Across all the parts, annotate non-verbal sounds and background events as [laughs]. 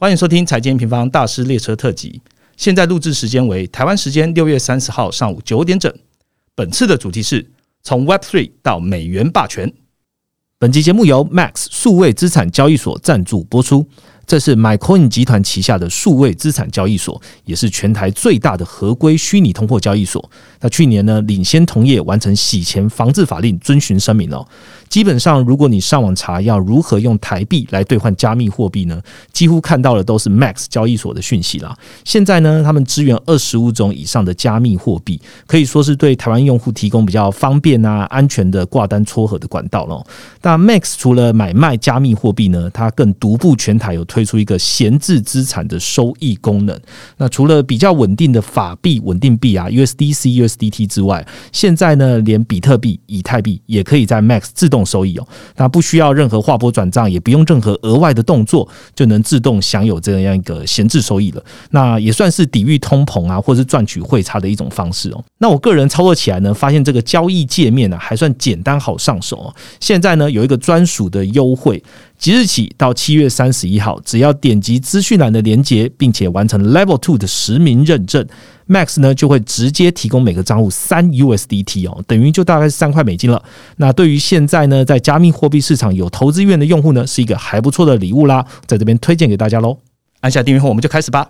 欢迎收听财经平方大师列车特辑。现在录制时间为台湾时间六月三十号上午九点整。本次的主题是从 Web Three 到美元霸权。本集节目由 Max 数位资产交易所赞助播出。这是 MyCoin 集团旗下的数位资产交易所，也是全台最大的合规虚拟通货交易所。那去年呢，领先同业完成洗钱防治法令遵循声明哦。基本上，如果你上网查要如何用台币来兑换加密货币呢，几乎看到的都是 Max 交易所的讯息啦。现在呢，他们支援二十五种以上的加密货币，可以说是对台湾用户提供比较方便啊、安全的挂单撮合的管道咯。那 Max 除了买卖加密货币呢，它更独步全台，有推出一个闲置资产的收益功能。那除了比较稳定的法币稳定币啊 USDC、US SDT 之外，现在呢，连比特币、以太币也可以在 Max 自动收益哦，那不需要任何划拨转账，也不用任何额外的动作，就能自动享有这样一个闲置收益了。那也算是抵御通膨啊，或是赚取汇差的一种方式哦。那我个人操作起来呢，发现这个交易界面呢还算简单好上手哦。现在呢有一个专属的优惠，即日起到七月三十一号，只要点击资讯栏的连接，并且完成 Level Two 的实名认证。Max 呢就会直接提供每个账户三 USDT 哦，等于就大概是三块美金了。那对于现在呢在加密货币市场有投资意愿的用户呢，是一个还不错的礼物啦，在这边推荐给大家喽。按下订阅后，我们就开始吧。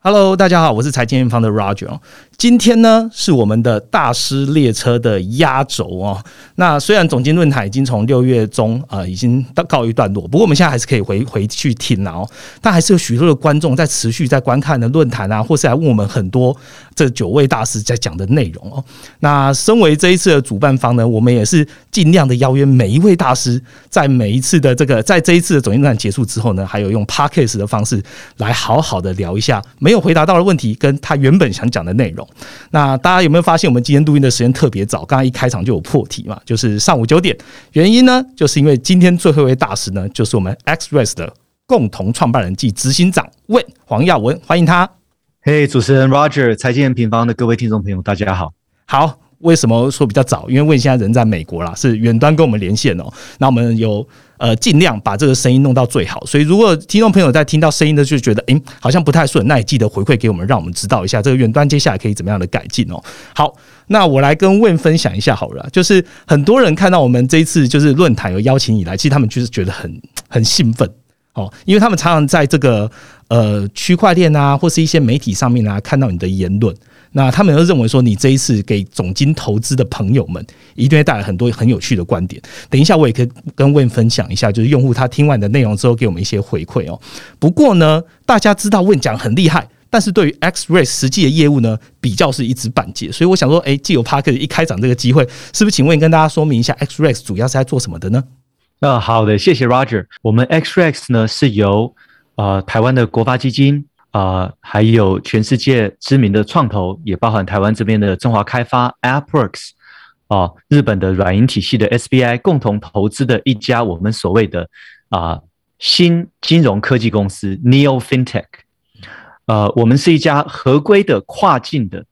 Hello，大家好，我是财经方的 Roger。今天呢是我们的大师列车的压轴哦。那虽然总经论坛已经从六月中啊已经到告一段落，不过我们现在还是可以回回去听哦。但还是有许多的观众在持续在观看的论坛啊，或是来问我们很多这九位大师在讲的内容哦。那身为这一次的主办方呢，我们也是尽量的邀约每一位大师，在每一次的这个在这一次的总经论坛结束之后呢，还有用 Podcast 的方式来好好的聊一下没有回答到的问题，跟他原本想讲的内容。那大家有没有发现，我们今天录音的时间特别早？刚刚一开场就有破题嘛，就是上午九点。原因呢，就是因为今天最后一位大师呢，就是我们 XREX 的共同创办人暨执行长问黄耀文，欢迎他。嘿，主持人 Roger，财经平方的各位听众朋友，大家好。好，为什么说比较早？因为问现在人在美国啦，是远端跟我们连线哦。那我们有。呃，尽量把这个声音弄到最好。所以，如果听众朋友在听到声音的就觉得，哎，好像不太顺，那也记得回馈给我们，让我们知道一下这个远端接下来可以怎么样的改进哦。好，那我来跟问分享一下好了。就是很多人看到我们这一次就是论坛有邀请以来，其实他们就是觉得很很兴奋哦，因为他们常常在这个呃区块链啊，或是一些媒体上面啊，看到你的言论。那他们都认为说，你这一次给总金投资的朋友们，一定会带来很多很有趣的观点。等一下，我也可以跟 Win 分享一下，就是用户他听完的内容之后，给我们一些回馈哦。不过呢，大家知道 Win 讲很厉害，但是对于 XRace 实际的业务呢，比较是一知半解。所以我想说，哎，既有 Parker 一开场这个机会，是不是请问跟大家说明一下 XRace 主要是在做什么的呢？啊，好的，谢谢 Roger。我们 XRace 呢是由呃台湾的国发基金。啊，还有全世界知名的创投，也包含台湾这边的中华开发 AppWorks，啊，日本的软银体系的 SBI 共同投资的一家我们所谓的啊新金融科技公司 Neo FinTech，呃，我们是一家合规的跨境的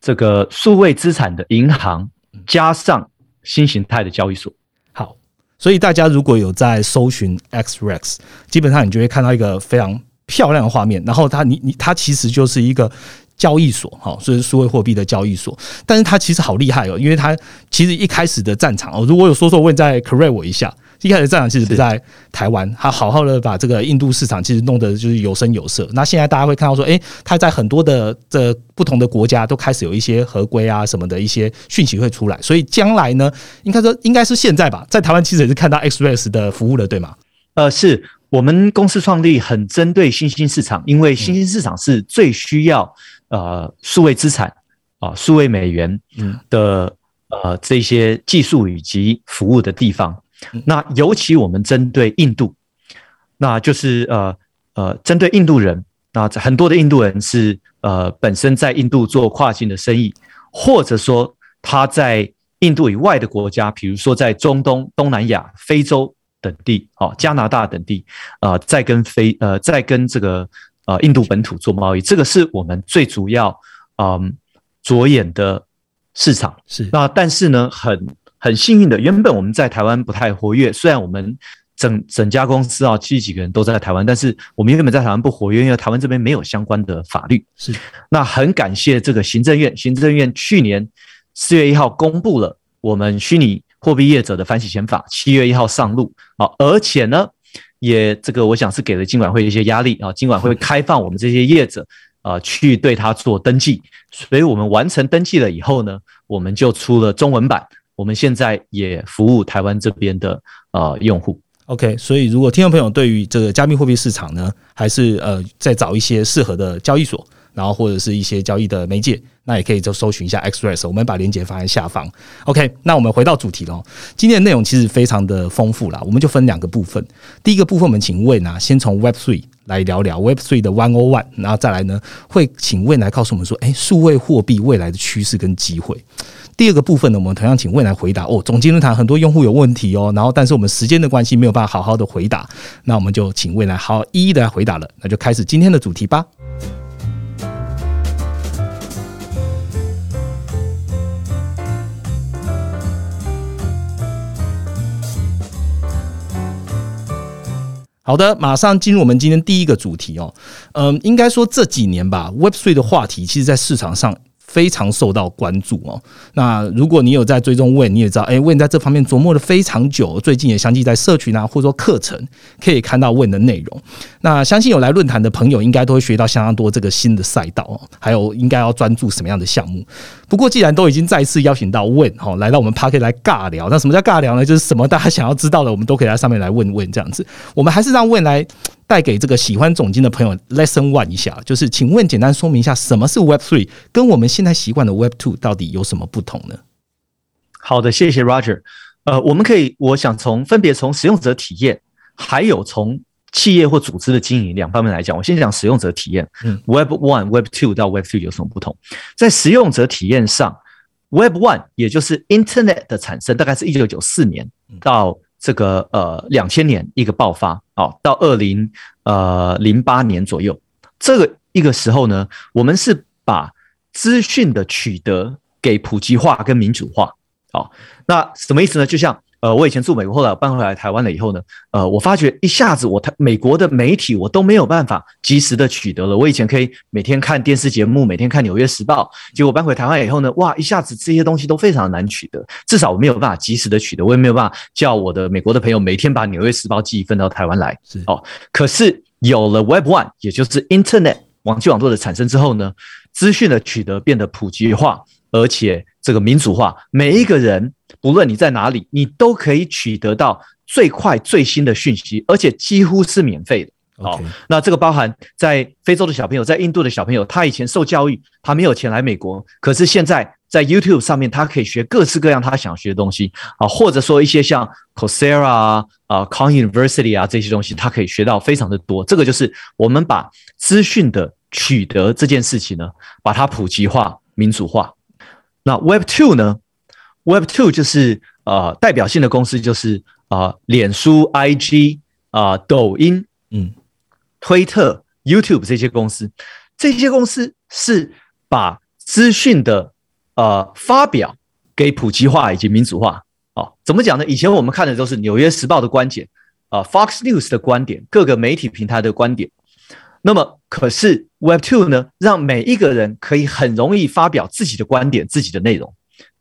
这个数位资产的银行，加上新形态的交易所。好，所以大家如果有在搜寻 XREX，基本上你就会看到一个非常。漂亮的画面，然后它你你它其实就是一个交易所哈，所以是数位货币的交易所，但是它其实好厉害哦，因为它其实一开始的战场哦，如果有说说问再 correct 我一下，一开始战场其实不在台湾，它好好的把这个印度市场其实弄得就是有声有色。那现在大家会看到说，哎，它在很多的这不同的国家都开始有一些合规啊什么的一些讯息会出来，所以将来呢，应该说应该是现在吧，在台湾其实也是看到 Express 的服务了，对吗？呃，是。我们公司创立很针对新兴市场，因为新兴市场是最需要呃数位资产啊数位美元的呃这些技术以及服务的地方。那尤其我们针对印度，那就是呃呃针对印度人，那很多的印度人是呃本身在印度做跨境的生意，或者说他在印度以外的国家，比如说在中东、东南亚、非洲。等地，哦，加拿大等地，呃，在跟非，呃，在跟这个，呃，印度本土做贸易，这个是我们最主要，嗯，着眼的市场。是那但是呢，很很幸运的，原本我们在台湾不太活跃，虽然我们整整家公司啊七十几个人都在台湾，但是我们原本在台湾不活跃，因为台湾这边没有相关的法律。是那很感谢这个行政院，行政院去年四月一号公布了我们虚拟货币业者的反洗钱法，七月一号上路啊，而且呢，也这个我想是给了金管会一些压力啊，金管会开放我们这些业者啊去对他做登记，所以我们完成登记了以后呢，我们就出了中文版，我们现在也服务台湾这边的呃用户。OK，所以如果听众朋友对于这个加密货币市场呢，还是呃再找一些适合的交易所，然后或者是一些交易的媒介，那也可以就搜寻一下 Xress，我们把链接放在下方。OK，那我们回到主题喽。今天的内容其实非常的丰富啦，我们就分两个部分。第一个部分，我们请魏呢先从 Web Three 来聊聊 Web Three 的 One O One，然后再来呢会请魏来告诉我们说，哎，数位货币未来的趋势跟机会。第二个部分呢，我们同样请未来回答哦。总经论坛很多用户有问题哦，然后但是我们时间的关系没有办法好好的回答，那我们就请未来好一一的来回答了。那就开始今天的主题吧。好的，马上进入我们今天第一个主题哦。嗯，应该说这几年吧，Web Three 的话题，其实在市场上非常受到关注哦。那如果你有在追踪问你也知道，哎问在这方面琢磨了非常久，最近也相继在社群啊，或者说课程可以看到问的内容。那相信有来论坛的朋友，应该都会学到相当多这个新的赛道哦，还有应该要专注什么样的项目。不过，既然都已经再次邀请到问哈，来到我们 p a r k 来尬聊，那什么叫尬聊呢？就是什么大家想要知道的，我们都可以在上面来问问这样子。我们还是让问来带给这个喜欢总经的朋友 lesson one 一下，就是请问简单说明一下什么是 Web Three，跟我们现在习惯的 Web Two 到底有什么不同呢？好的，谢谢 Roger。呃，我们可以，我想从分别从使用者体验，还有从企业或组织的经营两方面来讲。我先讲使用者体验。嗯，Web One、Web Two 到 Web Three 有什么不同？在使用者体验上，Web One 也就是 Internet 的产生，大概是一九九四年到这个呃两千年一个爆发，哦，到二零呃零八年左右，这个一个时候呢，我们是把资讯的取得给普及化跟民主化。好，那什么意思呢？就像呃，我以前住美国，后来我搬回来台湾了以后呢，呃，我发觉一下子我台美国的媒体我都没有办法及时的取得了。我以前可以每天看电视节目，每天看《纽约时报》，结果搬回台湾以后呢，哇，一下子这些东西都非常难取得，至少我没有办法及时的取得，我也没有办法叫我的美国的朋友每天把《纽约时报》寄一份到台湾来。是哦，可是有了 Web One，也就是 Internet 网际网络的产生之后呢，资讯的取得变得普及化，而且这个民主化，每一个人不论你在哪里，你都可以取得到最快最新的讯息，而且几乎是免费的。好那这个包含在非洲的小朋友，在印度的小朋友，他以前受教育，他没有钱来美国，可是现在在 YouTube 上面，他可以学各式各样他想学的东西啊，或者说一些像 Coursera 啊、啊 Khan University 啊这些东西，他可以学到非常的多。这个就是我们把资讯的取得这件事情呢，把它普及化、民主化。那 Web Two 呢？Web Two 就是呃代表性的公司就是啊、脸书、IG 啊、抖音。嗯推特、YouTube 这些公司，这些公司是把资讯的呃发表给普及化以及民主化。哦，怎么讲呢？以前我们看的都是《纽约时报》的观点，啊、f o x News 的观点，各个媒体平台的观点。那么，可是 Web Two 呢，让每一个人可以很容易发表自己的观点、自己的内容。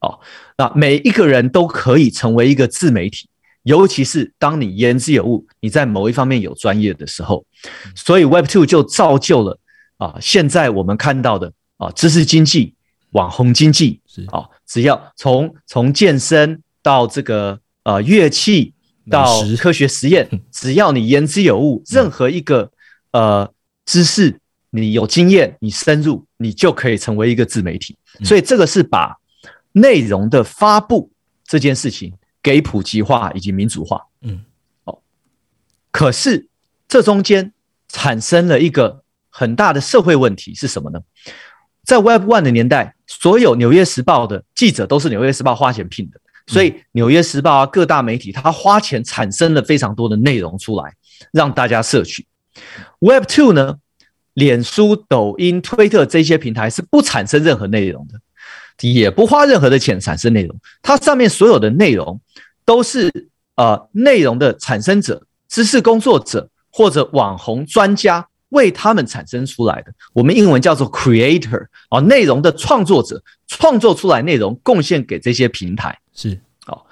哦，那每一个人都可以成为一个自媒体。尤其是当你言之有物，你在某一方面有专业的时候，所以 Web Two 就造就了啊，现在我们看到的啊，知识经济、网红经济是啊，只要从从健身到这个呃乐器到科学实验，只要你言之有物，任何一个呃知识你有经验，你深入，你就可以成为一个自媒体。所以这个是把内容的发布这件事情给普及化以及民主化。嗯，哦，可是这中间产生了一个很大的社会问题是什么呢？在 Web One 的年代，所有《纽约时报》的记者都是《纽约时报》花钱聘的，所以《纽约时报》啊各大媒体它花钱产生了非常多的内容出来，让大家摄取。Web Two 呢，脸书、抖音、推特这些平台是不产生任何内容的，也不花任何的钱产生内容，它上面所有的内容都是呃内容的产生者、知识工作者或者网红专家为他们产生出来的，我们英文叫做 creator 啊，内容的创作者创作出来内容贡献给这些平台。是。哦，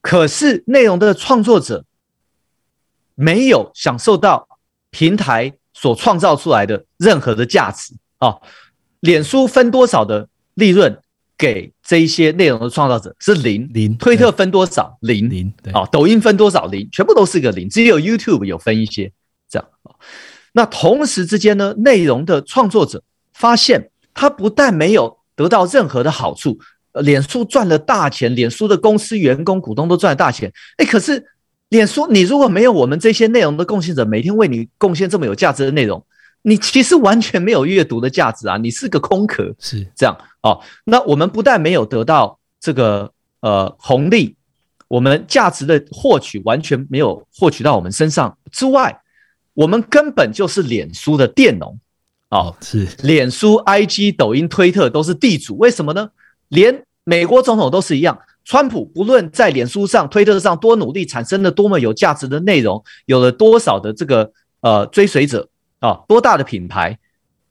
可是内容的创作者没有享受到平台所创造出来的任何的价值。啊，脸书分多少的？利润给这一些内容的创造者是零。零，推特分多少？零。零，啊，抖音分多少？零，全部都是个零，只有 YouTube 有分一些这样。啊。那同时之间呢，内容的创作者发现他不但没有得到任何的好处，脸书赚了大钱，脸书的公司员工股东都赚了大钱，哎，可是脸书你如果没有我们这些内容的贡献者，每天为你贡献这么有价值的内容。你其实完全没有阅读的价值啊！你是个空壳，是这样哦。那我们不但没有得到这个呃红利，我们价值的获取完全没有获取到我们身上之外，我们根本就是脸书的佃农哦。是脸书、IG、抖音、推特都是地主，为什么呢？连美国总统都是一样，川普不论在脸书上、推特上多努力，产生了多么有价值的内容，有了多少的这个呃追随者。啊，多大的品牌？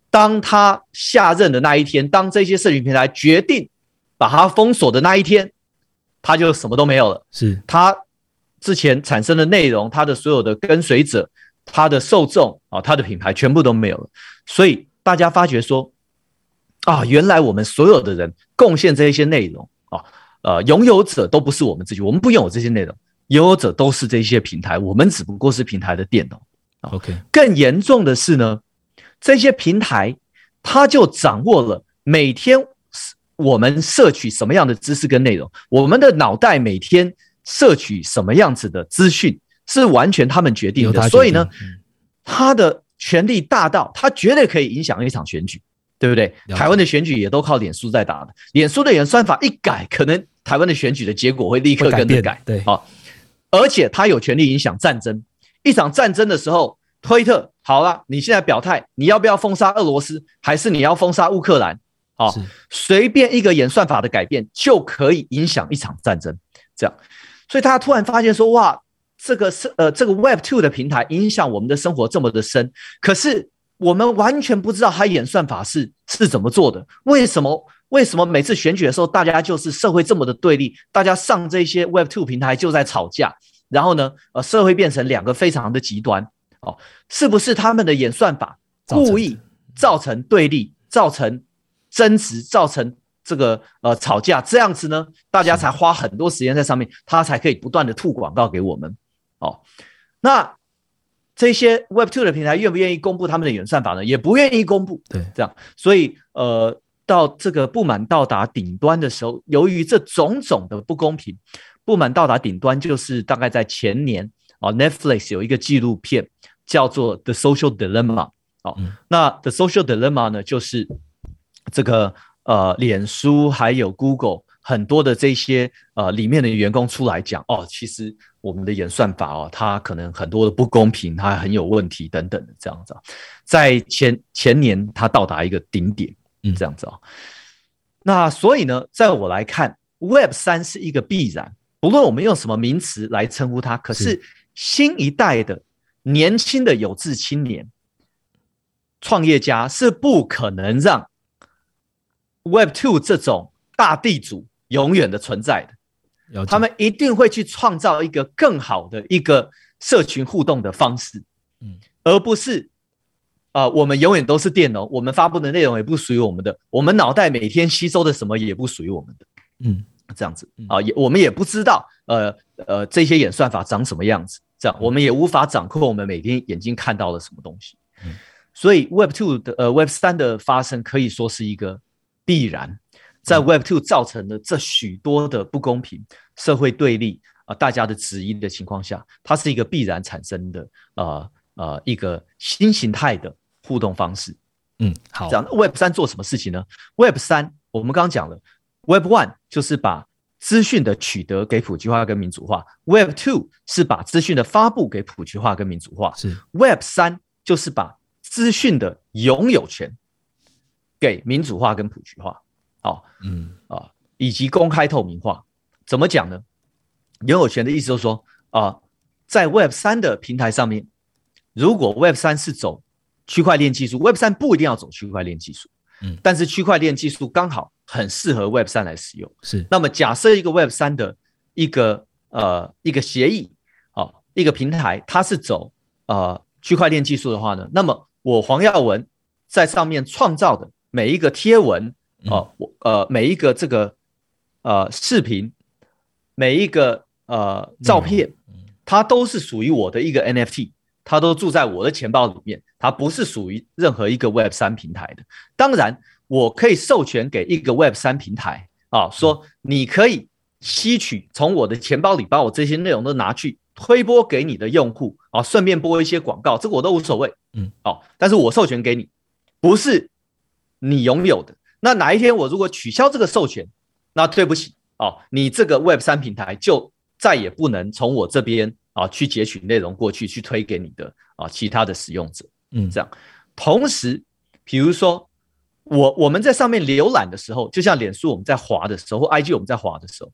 当他下任的那一天，当这些社群平台决定把它封锁的那一天，他就什么都没有了。是他之前产生的内容，他的所有的跟随者，他的受众啊，他的品牌全部都没有了。所以大家发觉说，啊，原来我们所有的人贡献这一些内容啊，呃，拥有者都不是我们自己，我们不拥有这些内容，拥有者都是这些平台，我们只不过是平台的电脑。OK，更严重的是呢，这些平台它就掌握了每天我们摄取什么样的知识跟内容，我们的脑袋每天摄取什么样子的资讯是完全他们决定的。所以呢，他的权力大到他绝对可以影响一场选举，对不对？台湾的选举也都靠脸书在打的，脸书的演算法一改，可能台湾的选举的结果会立刻跟着改。对，好，而且他有权利影响战争。一场战争的时候，推特好了，你现在表态，你要不要封杀俄罗斯，还是你要封杀乌克兰？好，随便一个演算法的改变就可以影响一场战争。这样，所以他突然发现说，哇，这个是呃，这个 Web Two 的平台影响我们的生活这么的深，可是我们完全不知道它演算法是是怎么做的。为什么？为什么每次选举的时候，大家就是社会这么的对立，大家上这些 Web Two 平台就在吵架？然后呢？呃，社会变成两个非常的极端哦，是不是他们的演算法故意造成对立、造成争执、造成这个呃吵架这样子呢？大家才花很多时间在上面，他才可以不断的吐广告给我们哦。那这些 Web Two 的平台愿不愿意公布他们的演算法呢？也不愿意公布。对，这样，所以呃，到这个不满到达顶端的时候，由于这种种的不公平。不满到达顶端，就是大概在前年啊，Netflix 有一个纪录片叫做《The Social Dilemma》哦，那《The Social Dilemma》呢，就是这个呃，脸书还有 Google 很多的这些呃里面的员工出来讲哦，其实我们的演算法哦，它可能很多的不公平，它很有问题等等的这样子，在前前年它到达一个顶点，嗯，这样子啊，那所以呢，在我来看，Web 三是一个必然。不论我们用什么名词来称呼他，可是新一代的年轻的有志青年、创业家是不可能让 Web Two 这种大地主永远的存在的。他们一定会去创造一个更好的一个社群互动的方式，嗯，而不是啊，我们永远都是电脑，我们发布的内容也不属于我们的，我们脑袋每天吸收的什么也不属于我们的，嗯。这样子啊，也我们也不知道，呃呃，这些演算法长什么样子，这样我们也无法掌控我们每天眼睛看到了什么东西。所以 Web Two 的呃 Web 三的发生可以说是一个必然，在 Web Two 造成的这许多的不公平、社会对立啊，大家的质疑的情况下，它是一个必然产生的呃呃一个新形态的互动方式。嗯，好，这样 Web 三做什么事情呢？Web 三我们刚刚讲了。Web One 就是把资讯的取得给普及化跟民主化，Web Two 是把资讯的发布给普及化跟民主化，是 Web 三就是把资讯的拥有权给民主化跟普及化。哦，嗯啊，以及公开透明化。怎么讲呢？拥有权的意思就是说啊，在 Web 三的平台上面，如果 Web 三是走区块链技术，Web 三不一定要走区块链技术，嗯，但是区块链技术刚好很适合 Web 三来使用。是，那么假设一个 Web 三的一个呃一个协议啊，一个平台，它是走呃区块链技术的话呢，那么我黄耀文在上面创造的每一个贴文啊，我呃每一个这个呃视频。每一个呃照片，它都是属于我的一个 NFT，它都住在我的钱包里面，它不是属于任何一个 Web 三平台的。当然，我可以授权给一个 Web 三平台啊，说你可以吸取从我的钱包里把我这些内容都拿去推播给你的用户啊，顺便播一些广告，这个我都无所谓。嗯，哦，但是我授权给你，不是你拥有的。那哪一天我如果取消这个授权，那对不起。哦，你这个 Web 三平台就再也不能从我这边啊去截取内容过去去推给你的啊其他的使用者，嗯，这样。同时，比如说我我们在上面浏览的时候，就像脸书我们在滑的时候，或 IG 我们在滑的时候，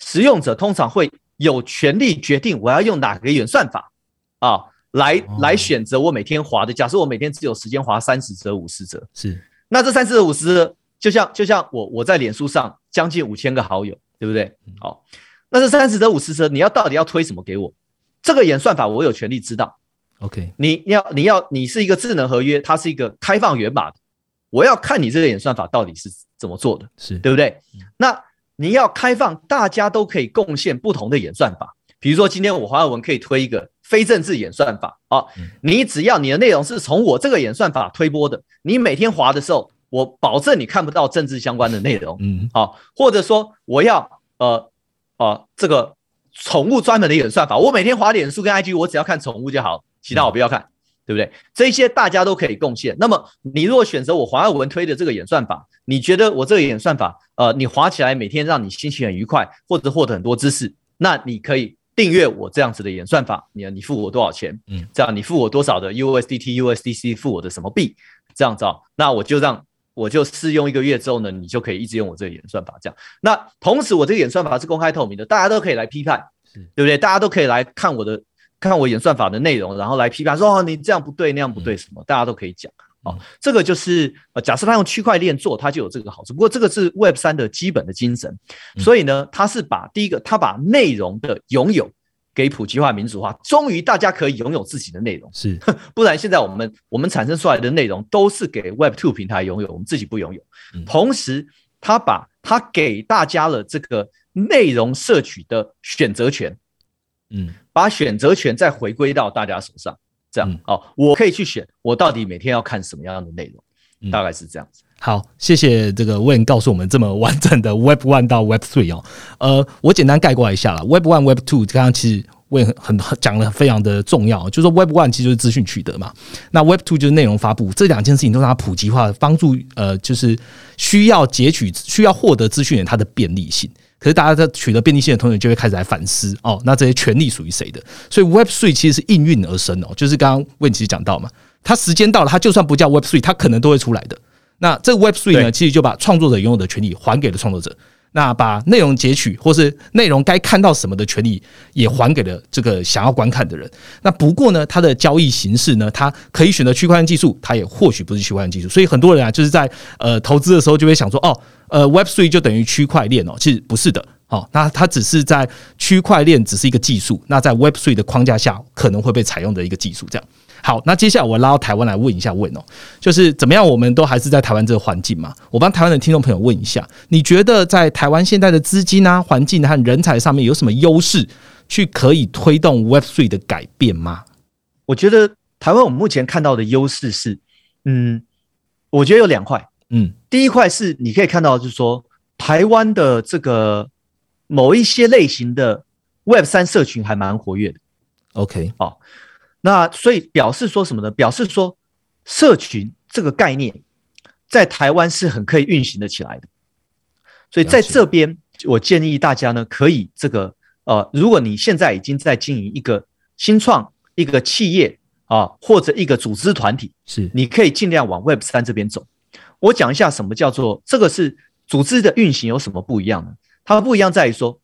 使用者通常会有权利决定我要用哪个演算法啊来来选择我每天滑的。假设我每天只有时间滑三十折、五十折，是那这三十折、五十折。就像就像我我在脸书上将近五千个好友，对不对？好，那这三十折五十折，你要到底要推什么给我？这个演算法我有权利知道。OK，你要你要你是一个智能合约，它是一个开放源码的，我要看你这个演算法到底是怎么做的，是对不对？那你要开放，大家都可以贡献不同的演算法。比如说今天我华耀文可以推一个非政治演算法啊，你只要你的内容是从我这个演算法推播的，你每天滑的时候。我保证你看不到政治相关的内容，嗯，好，或者说我要呃呃这个宠物专门的演算法，我每天滑脸书跟 IG，我只要看宠物就好，其他我不要看，对不对？这些大家都可以贡献。那么你如果选择我黄耀文推的这个演算法，你觉得我这个演算法呃你滑起来每天让你心情很愉快，或者获得很多知识，那你可以订阅我这样子的演算法，你你付我多少钱？嗯，这样你付我多少的 USDT、USDC，付我的什么币？这样子啊，那我就让。我就试用一个月之后呢，你就可以一直用我这个演算法。这样，那同时我这个演算法是公开透明的，大家都可以来批判，对不对？大家都可以来看我的，看我演算法的内容，然后来批判说哦，你这样不对，那样不对，什么？大家都可以讲。哦，这个就是呃，假设他用区块链做，他就有这个好处。不过这个是 Web 三的基本的精神，所以呢，他是把第一个，他把内容的拥有。给普及化、民主化，终于大家可以拥有自己的内容。是，[laughs] 不然现在我们我们产生出来的内容都是给 Web Two 平台拥有，我们自己不拥有。同时，他把他给大家了这个内容摄取的选择权，嗯，把选择权再回归到大家手上，这样哦，我可以去选我到底每天要看什么样的内容，大概是这样子。好，谢谢这个 Win 告诉我们这么完整的 Web One 到 Web Three 哦。呃，我简单概括一下了，Web One、Web Two 刚刚其实 Win 很讲的非常的重要，就是说 Web One 其实就是资讯取得嘛，那 Web Two 就是内容发布，这两件事情都是它普及化，帮助呃就是需要截取、需要获得资讯的它的便利性。可是大家在取得便利性的同时，就会开始来反思哦，那这些权利属于谁的？所以 Web Three 其实是应运而生哦，就是刚刚 Win 其实讲到嘛，它时间到了，它就算不叫 Web Three，它可能都会出来的。那这个 Web Three 呢，其实就把创作者拥有的权利还给了创作者，那把内容截取或是内容该看到什么的权利也还给了这个想要观看的人。那不过呢，它的交易形式呢，它可以选择区块链技术，它也或许不是区块链技术。所以很多人啊，就是在呃投资的时候就会想说，哦，呃 Web Three 就等于区块链哦，其实不是的。哦，那它只是在区块链只是一个技术，那在 Web Three 的框架下可能会被采用的一个技术，这样。好，那接下来我拉到台湾来问一下问哦，就是怎么样？我们都还是在台湾这个环境嘛？我帮台湾的听众朋友问一下，你觉得在台湾现在的资金啊、环境和人才上面有什么优势，去可以推动 Web Three 的改变吗？我觉得台湾我们目前看到的优势是，嗯，我觉得有两块，嗯，第一块是你可以看到，就是说台湾的这个某一些类型的 Web 三社群还蛮活跃的。OK，好。那所以表示说什么呢？表示说，社群这个概念在台湾是很可以运行的起来的。所以在这边，我建议大家呢，可以这个呃，如果你现在已经在经营一个新创一个企业啊，或者一个组织团体，是，你可以尽量往 Web 三这边走。我讲一下什么叫做这个是组织的运行有什么不一样呢？它不一样在于说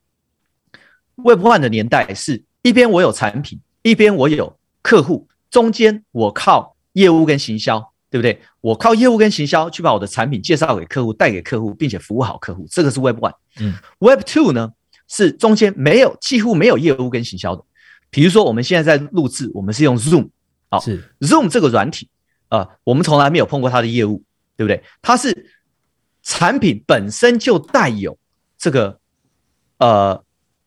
，Web One 的年代是一边我有产品，一边我有客户，中间我靠业务跟行销，对不对？我靠业务跟行销去把我的产品介绍给客户，带给客户，并且服务好客户，这个是 Web One。嗯，Web Two 呢是中间没有几乎没有业务跟行销的。比如说我们现在在录制，我们是用 Zoom，好，是 Zoom 这个软体啊，我们从来没有碰过它的业务，对不对？它是产品本身就带有这个呃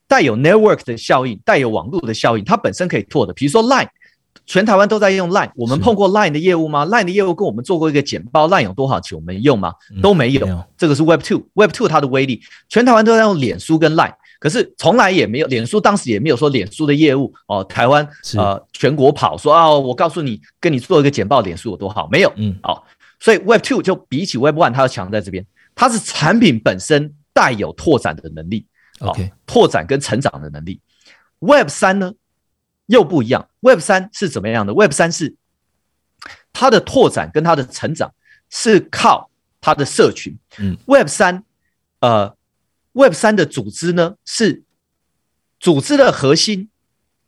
带有 network 的效应，带有网络的效应，它本身可以拓的。比如说 Line。全台湾都在用 Line，我们碰过 Line 的业务吗？Line 的业务跟我们做过一个简报，Line 有多少钱我们用吗？都没有。这个是 Web Two，Web Two 它的威力，全台湾都在用脸书跟 Line，可是从来也没有脸书，当时也没有说脸书的业务哦，台湾呃全国跑说啊，我告诉你，跟你做一个简报，脸书有多好？没有，嗯，好，所以 Web Two 就比起 Web One，它要强在这边，它是产品本身带有拓展的能力，OK，拓展跟成长的能力。Web 三呢？又不一样，Web 三是怎么样的？Web 三是它的拓展跟它的成长是靠它的社群。嗯，Web 三，呃，Web 三的组织呢是组织的核心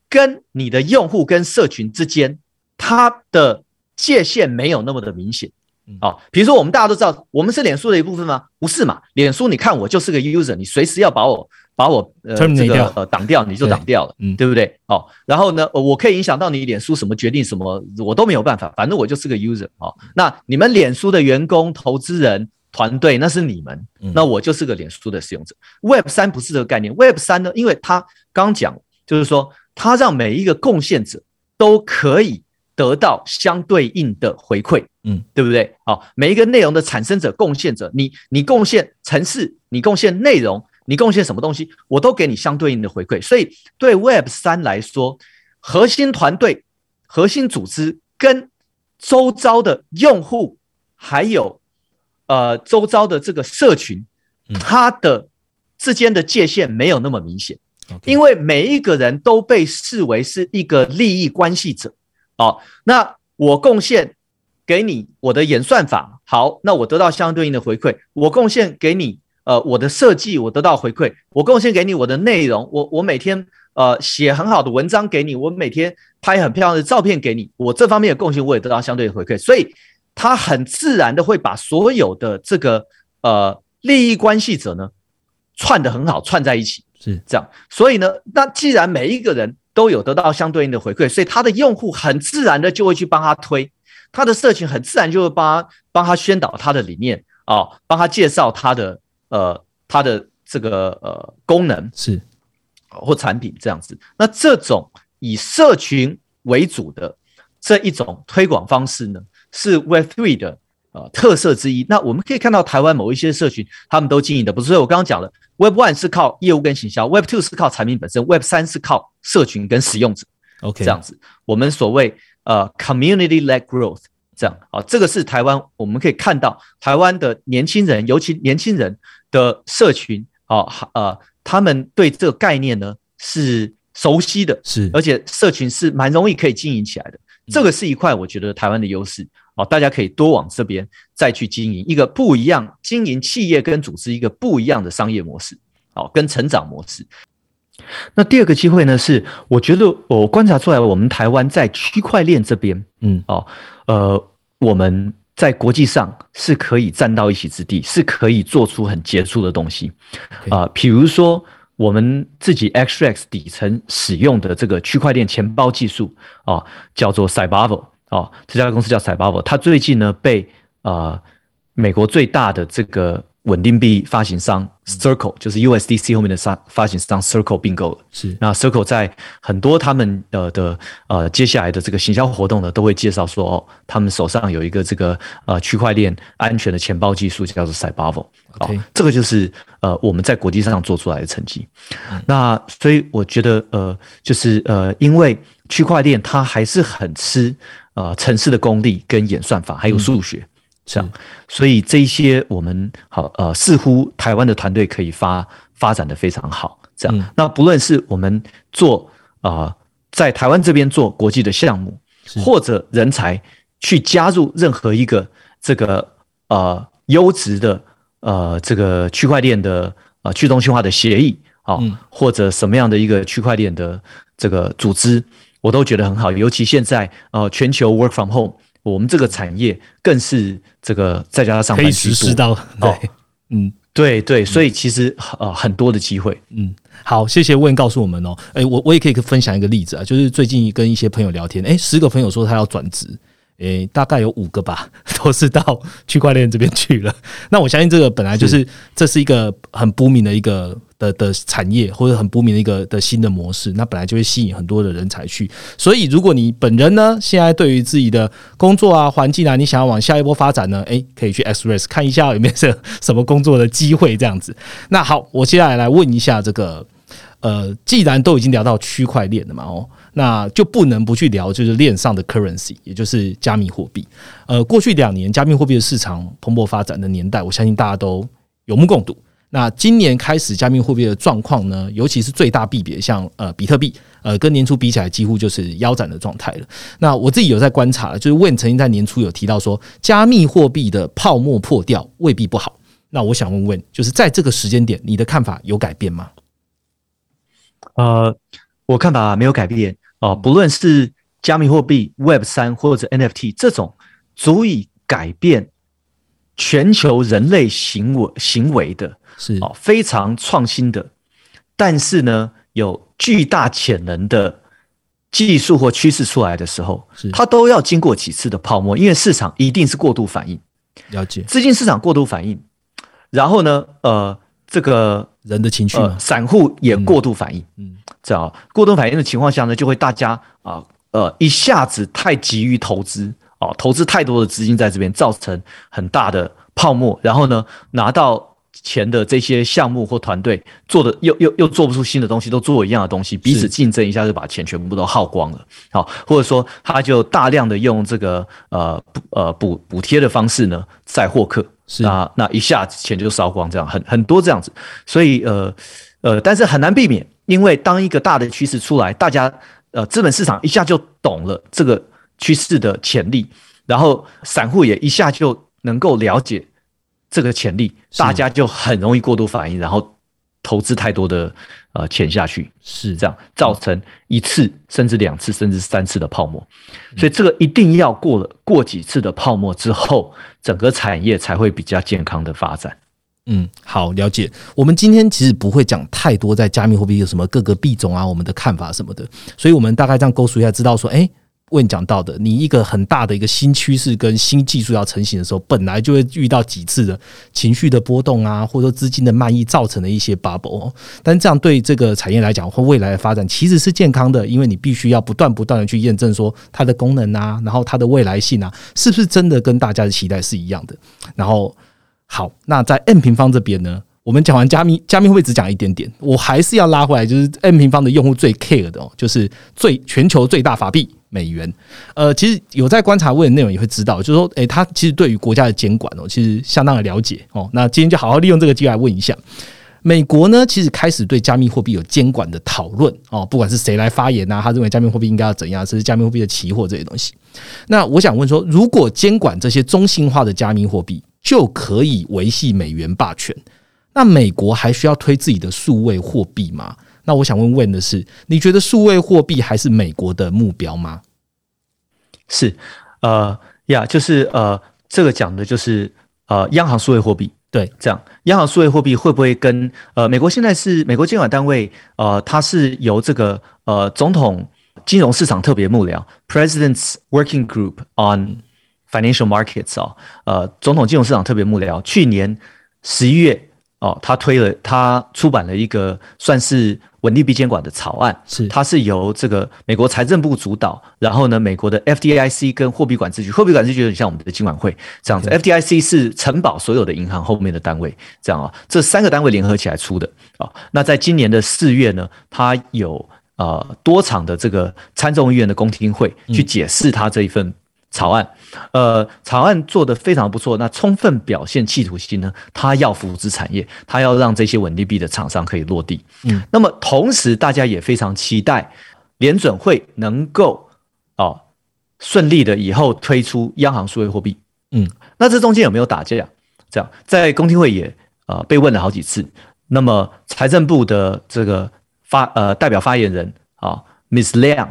跟你的用户跟社群之间，它的界限没有那么的明显。哦，比如说我们大家都知道，我们是脸书的一部分吗？不是嘛？脸书你看我就是个 user，你随时要把我。把我呃这个呃挡掉，你就挡掉了，嗯，对不对？哦，然后呢，我可以影响到你脸书什么决定什么，我都没有办法，反正我就是个 user 哦。那你们脸书的员工、投资人、团队，那是你们，那我就是个脸书的使用者。Web 三不是这个概念，Web 三呢，因为它刚讲就是说，它让每一个贡献者都可以得到相对应的回馈，嗯，对不对？好，每一个内容的产生者、贡献者，你你贡献城市，你贡献内容。你贡献什么东西，我都给你相对应的回馈。所以对 Web 三来说，核心团队、核心组织跟周遭的用户，还有呃周遭的这个社群，它的之间的界限没有那么明显，因为每一个人都被视为是一个利益关系者。哦，那我贡献给你我的演算法，好，那我得到相对应的回馈。我贡献给你。呃，我的设计我得到回馈，我贡献给你我的内容，我我每天呃写很好的文章给你，我每天拍很漂亮的照片给你，我这方面的贡献我也得到相对的回馈，所以他很自然的会把所有的这个呃利益关系者呢串的很好，串在一起是这样，所以呢，那既然每一个人都有得到相对应的回馈，所以他的用户很自然的就会去帮他推，他的社群很自然就会帮帮他宣导他的理念啊，帮他介绍他的。呃，他的这个呃功能是或产品这样子，那这种以社群为主的这一种推广方式呢，是 Web Three 的呃特色之一。那我们可以看到台湾某一些社群，他们都经营的不是。我刚刚讲了，Web One 是靠业务跟行销，Web Two 是靠产品本身，Web 三是靠社群跟使用者。OK，这样子，我们所谓呃 Community led growth 这样啊，这个是台湾我们可以看到台湾的年轻人，尤其年轻人。的社群啊，呃，他们对这个概念呢是熟悉的，是，而且社群是蛮容易可以经营起来的。这个是一块我觉得台湾的优势哦，大家可以多往这边再去经营一个不一样经营企业跟组织一个不一样的商业模式，哦，跟成长模式。那第二个机会呢，是我觉得我观察出来，我们台湾在区块链这边，嗯，哦，呃，我们。在国际上是可以站到一席之地，是可以做出很杰出的东西啊。比如说，我们自己 XRX 底层使用的这个区块链钱包技术啊，叫做 Cybavo 啊，这家公司叫 Cybavo，它最近呢被啊美国最大的这个。稳定币发行商 Circle 就是 USDC 后面的发发行商 Circle 并购了。是那 Circle 在很多他们呃的呃接下来的这个行销活动呢，都会介绍说哦，他们手上有一个这个呃区块链安全的钱包技术，叫做 Cybavo。哦，这个就是呃我们在国际上做出来的成绩。那所以我觉得呃就是呃因为区块链它还是很吃呃城市的功力跟演算法还有数学。这样，所以这一些我们好呃，似乎台湾的团队可以发发展的非常好。这样，那不论是我们做啊，在台湾这边做国际的项目，或者人才去加入任何一个这个呃优质的呃这个区块链的呃去中心化的协议啊，或者什么样的一个区块链的这个组织，我都觉得很好。尤其现在呃全球 work from home，我们这个产业更是这个在家上班可以实施到对，嗯。对对，所以其实呃很多的机会，嗯，好，谢谢问告诉我们哦，哎，我我也可以分享一个例子啊，就是最近跟一些朋友聊天，哎，十个朋友说他要转职。诶，大概有五个吧，[laughs] 都是到区块链这边去了。那我相信这个本来就是这是一个很不明的一个的的产业，或者很不明的一个的新的模式。那本来就会吸引很多的人才去。所以，如果你本人呢，现在对于自己的工作啊、环境啊，你想要往下一波发展呢，诶，可以去 Express 看一下有没有什 [laughs] 什么工作的机会这样子。那好，我接下来来问一下这个，呃，既然都已经聊到区块链了嘛，哦。那就不能不去聊，就是链上的 currency，也就是加密货币。呃，过去两年加密货币的市场蓬勃发展的年代，我相信大家都有目共睹。那今年开始，加密货币的状况呢，尤其是最大币别，像呃比特币，呃跟年初比起来，几乎就是腰斩的状态了。那我自己有在观察，就是问曾经在年初有提到说，加密货币的泡沫破掉未必不好。那我想问问，就是在这个时间点，你的看法有改变吗？呃，我看法没有改变。哦，不论是加密货币、Web 三或者 NFT 这种足以改变全球人类行为行为的，是。哦非常创新的，但是呢有巨大潜能的技术或趋势出来的时候，是。它都要经过几次的泡沫，因为市场一定是过度反应，了解。资金市场过度反应，然后呢，呃，这个人的情绪，散户也过度反应，嗯。这样过度反应的情况下呢，就会大家啊呃一下子太急于投资哦，投资太多的资金在这边，造成很大的泡沫。然后呢，拿到钱的这些项目或团队做的又又又做不出新的东西，都做一样的东西，彼此竞争一下就把钱全部都耗光了。好，或者说他就大量的用这个呃补呃补补贴的方式呢在获客，啊那一下子钱就烧光，这样很很多这样子。所以呃呃，但是很难避免。因为当一个大的趋势出来，大家呃资本市场一下就懂了这个趋势的潜力，然后散户也一下就能够了解这个潜力，大家就很容易过度反应，然后投资太多的呃钱下去，是这样造成一次甚至两次甚至三次的泡沫，所以这个一定要过了过几次的泡沫之后，整个产业才会比较健康的发展。嗯，好，了解。我们今天其实不会讲太多在加密货币有什么各个币种啊，我们的看法什么的。所以，我们大概这样勾述一下，知道说，哎，问讲到的，你一个很大的一个新趋势跟新技术要成型的时候，本来就会遇到几次的情绪的波动啊，或者说资金的漫溢造成的一些 bubble。但这样对这个产业来讲，或未来的发展其实是健康的，因为你必须要不断不断的去验证说它的功能啊，然后它的未来性啊，是不是真的跟大家的期待是一样的，然后。好，那在 M 平方这边呢，我们讲完加密，加密会只讲一点点，我还是要拉回来，就是 M 平方的用户最 care 的哦，就是最全球最大法币美元。呃，其实有在观察问的内容也会知道，就是说，诶，他其实对于国家的监管哦，其实相当的了解哦。那今天就好好利用这个机会来问一下，美国呢，其实开始对加密货币有监管的讨论哦，不管是谁来发言呐，他认为加密货币应该要怎样，这是加密货币的期货这些东西。那我想问说，如果监管这些中性化的加密货币？就可以维系美元霸权。那美国还需要推自己的数位货币吗？那我想问问的是，你觉得数位货币还是美国的目标吗？是，呃，呀，就是呃，这个讲的就是呃，央行数位货币。对，这样，央行数位货币会不会跟呃，美国现在是美国监管单位？呃，它是由这个呃，总统金融市场特别幕僚 （President's Working Group on）。Financial markets 啊，呃，总统金融市场特别幕僚去年十一月哦，他推了，他出版了一个算是稳定币监管的草案，是，它是由这个美国财政部主导，然后呢，美国的 FDIC 跟货币管制局，货币管制局有点像我们的金管会这样子，FDIC 是承保所有的银行后面的单位，这样啊，这三个单位联合起来出的啊，那在今年的四月呢，他有呃多场的这个参众议院的公听会去解释他这一份。草案，呃，草案做得非常不错，那充分表现企图心呢？他要扶持产业，他要让这些稳定币的厂商可以落地。嗯，那么同时大家也非常期待联准会能够哦顺利的以后推出央行数位货币。嗯，那这中间有没有打架？这样在公听会也呃被问了好几次。那么财政部的这个发呃代表发言人啊，Miss Liang，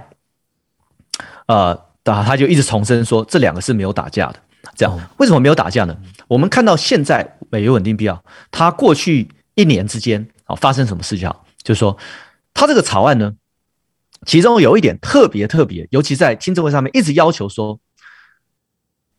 呃，他他就一直重申说这两个是没有打架的。这样为什么没有打架呢？我们看到现在美元稳定币啊，它过去一年之间啊发生什么事情？就是说，它这个草案呢，其中有一点特别特别，尤其在听证会上面一直要求说，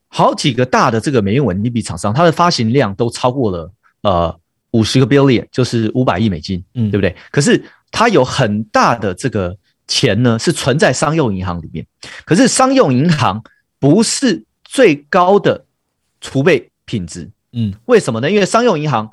好几个大的这个美元稳定币厂商，它的发行量都超过了呃五十个 billion，就是五百亿美金，嗯，对不对？可是它有很大的这个钱呢，是存在商用银行里面，可是商用银行不是。最高的储备品质，嗯，为什么呢？因为商用银行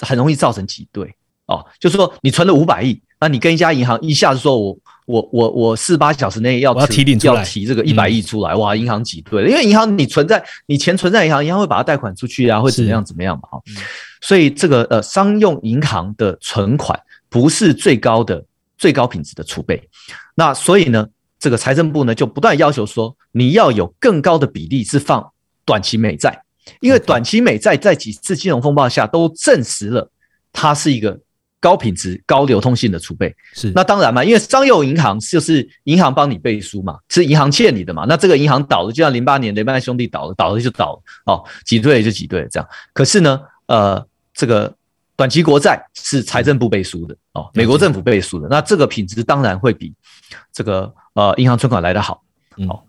很容易造成挤兑哦，就是说你存了五百亿，那你跟一家银行一下子说我我我我四八小时内要提要提这个一百亿出来，哇，银行挤兑了，因为银行你存在你钱存在银行，银行会把它贷款出去啊，会怎么样怎么样嘛，哈，所以这个呃商用银行的存款不是最高的最高品质的储备，那所以呢？这个财政部呢，就不断要求说，你要有更高的比例是放短期美债，因为短期美债在几次金融风暴下都证实了它是一个高品质、高流通性的储备。是，那当然嘛，因为商用银行就是银行帮你背书嘛，是银行欠你的嘛。那这个银行倒了，就像零八年雷曼兄弟倒了，倒了就倒了，哦，挤兑就挤兑了这样。可是呢，呃，这个短期国债是财政部背书的哦，美国政府背书的，那这个品质当然会比这个。呃，银行存款来得好，好，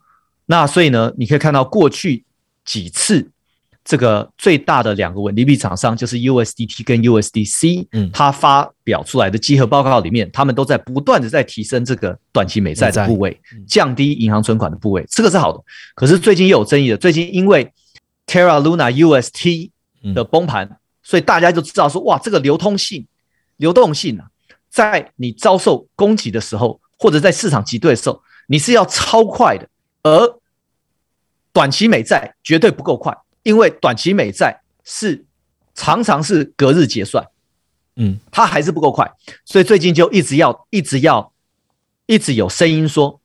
那所以呢，你可以看到过去几次这个最大的两个稳定币厂商就是 USDT 跟 USDC，嗯，它发表出来的集合报告里面，他们都在不断的在提升这个短期美债的部位，降低银行存款的部位，这个是好的。可是最近又有争议的，最近因为 Terra Luna UST 的崩盘，所以大家就知道说，哇，这个流通性、流动性啊，在你遭受攻击的时候。或者在市场挤兑的时候，你是要超快的，而短期美债绝对不够快，因为短期美债是常常是隔日结算，嗯，它还是不够快，所以最近就一直要、一直要、一直有声音说，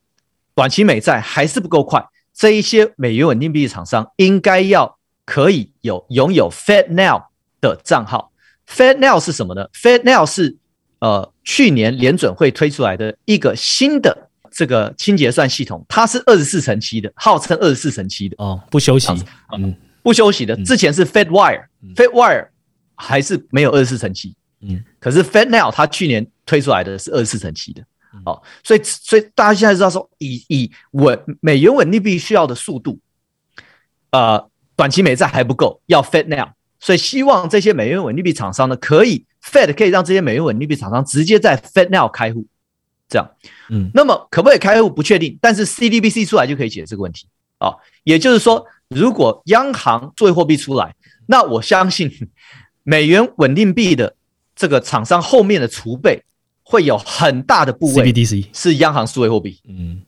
短期美债还是不够快，这一些美元稳定币厂商应该要可以有拥有 Fed Now 的账号，Fed Now 是什么呢？Fed Now 是。呃，去年联准会推出来的一个新的这个清结算系统，它是二十四乘七的，号称二十四乘七的哦，不休息，嗯，不休息的。之前是 Fed Wire，Fed Wire 还是没有二十四乘七，嗯，可是 Fed Now 它去年推出来的是二十四乘七的，哦，所以所以大家现在知道说，以以稳美元稳定币需要的速度，呃，短期美债还不够，要 Fed Now，所以希望这些美元稳定币厂商呢可以。Fed 可以让这些美元稳定币厂商直接在 Fed Now 开户，这样，嗯，那么可不可以开户不确定，但是 CDBC 出来就可以解决这个问题啊。也就是说，如果央行作为货币出来，那我相信美元稳定币的这个厂商后面的储备会有很大的部位是央行数位货币。嗯，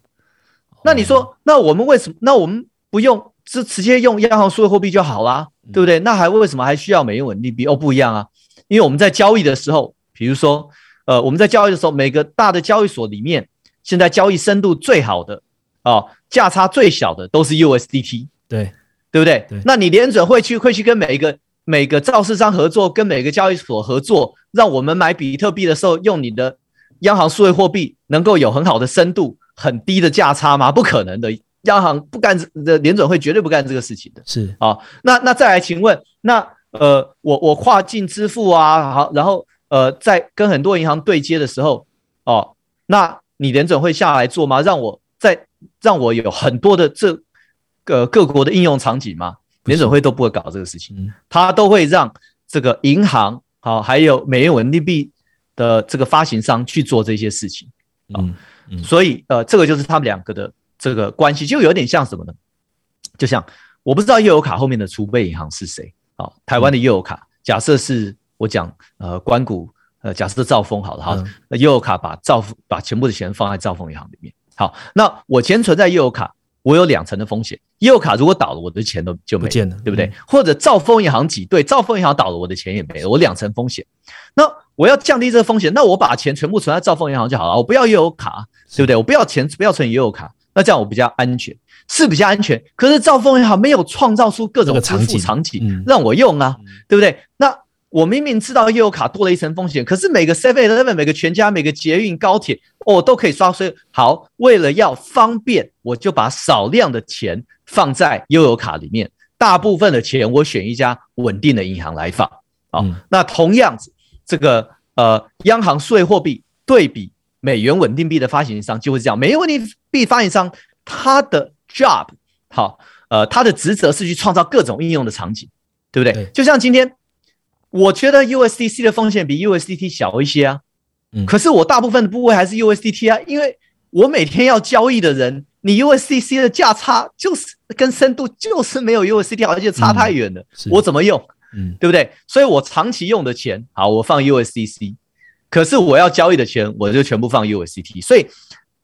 那你说，那我们为什么？那我们不用直直接用央行数位货币就好啦，对不对？那还为什么还需要美元稳定币？哦，不一样啊。因为我们在交易的时候，比如说，呃，我们在交易的时候，每个大的交易所里面，现在交易深度最好的，啊，价差最小的都是 USDT，对，对不对？那你联准会去会去跟每一个每个造市商合作，跟每个交易所合作，让我们买比特币的时候用你的央行数位货币，能够有很好的深度、很低的价差吗？不可能的，央行不干这，联准会绝对不干这个事情的。是啊，那那再来，请问那？呃，我我跨境支付啊，好，然后呃，在跟很多银行对接的时候，哦，那你联准会下来做吗？让我在让我有很多的这个各国的应用场景吗？联准会都不会搞这个事情，他都会让这个银行好，还有美元稳定币的这个发行商去做这些事情嗯，所以呃，这个就是他们两个的这个关系，就有点像什么呢？就像我不知道悠游卡后面的储备银行是谁。好，台湾的悠游卡，假设是我讲，呃，关谷，呃，假设兆丰好了哈，那悠游卡把兆把全部的钱放在兆丰银行里面。好，那我钱存在悠游卡，我有两层的风险，悠游卡如果倒了，我的钱都就没了，对不对？或者兆丰银行挤兑，兆丰银行倒了，我的钱也没了，我两层风险。那我要降低这个风险，那我把钱全部存在兆丰银行就好了，我不要悠游卡，对不对？我不要钱，不要存悠游卡，那这样我比较安全，是比较安全。可是造丰银行没有创造出各种支付场景让我用啊，对不对？那我明明知道悠游卡多了一层风险，可是每个 Seven Eleven、每个全家、每个捷运、高铁，哦，都可以刷。所以好，为了要方便，我就把少量的钱放在悠游卡里面，大部分的钱我选一家稳定的银行来放。好，那同样子，这个呃，央行数位货币对比美元稳定币的发行商就会这样。美元稳定币发行商他的 job 好，呃，他的职责是去创造各种应用的场景，对不对？就像今天。我觉得 USDC 的风险比 USDT 小一些啊，嗯，可是我大部分的部位还是 USDT 啊，因为我每天要交易的人，你 USDC 的价差就是跟深度就是没有 USDT，而且差太远了，我怎么用？嗯，对不对？所以我长期用的钱，好，我放 USDC，可是我要交易的钱，我就全部放 USDT，所以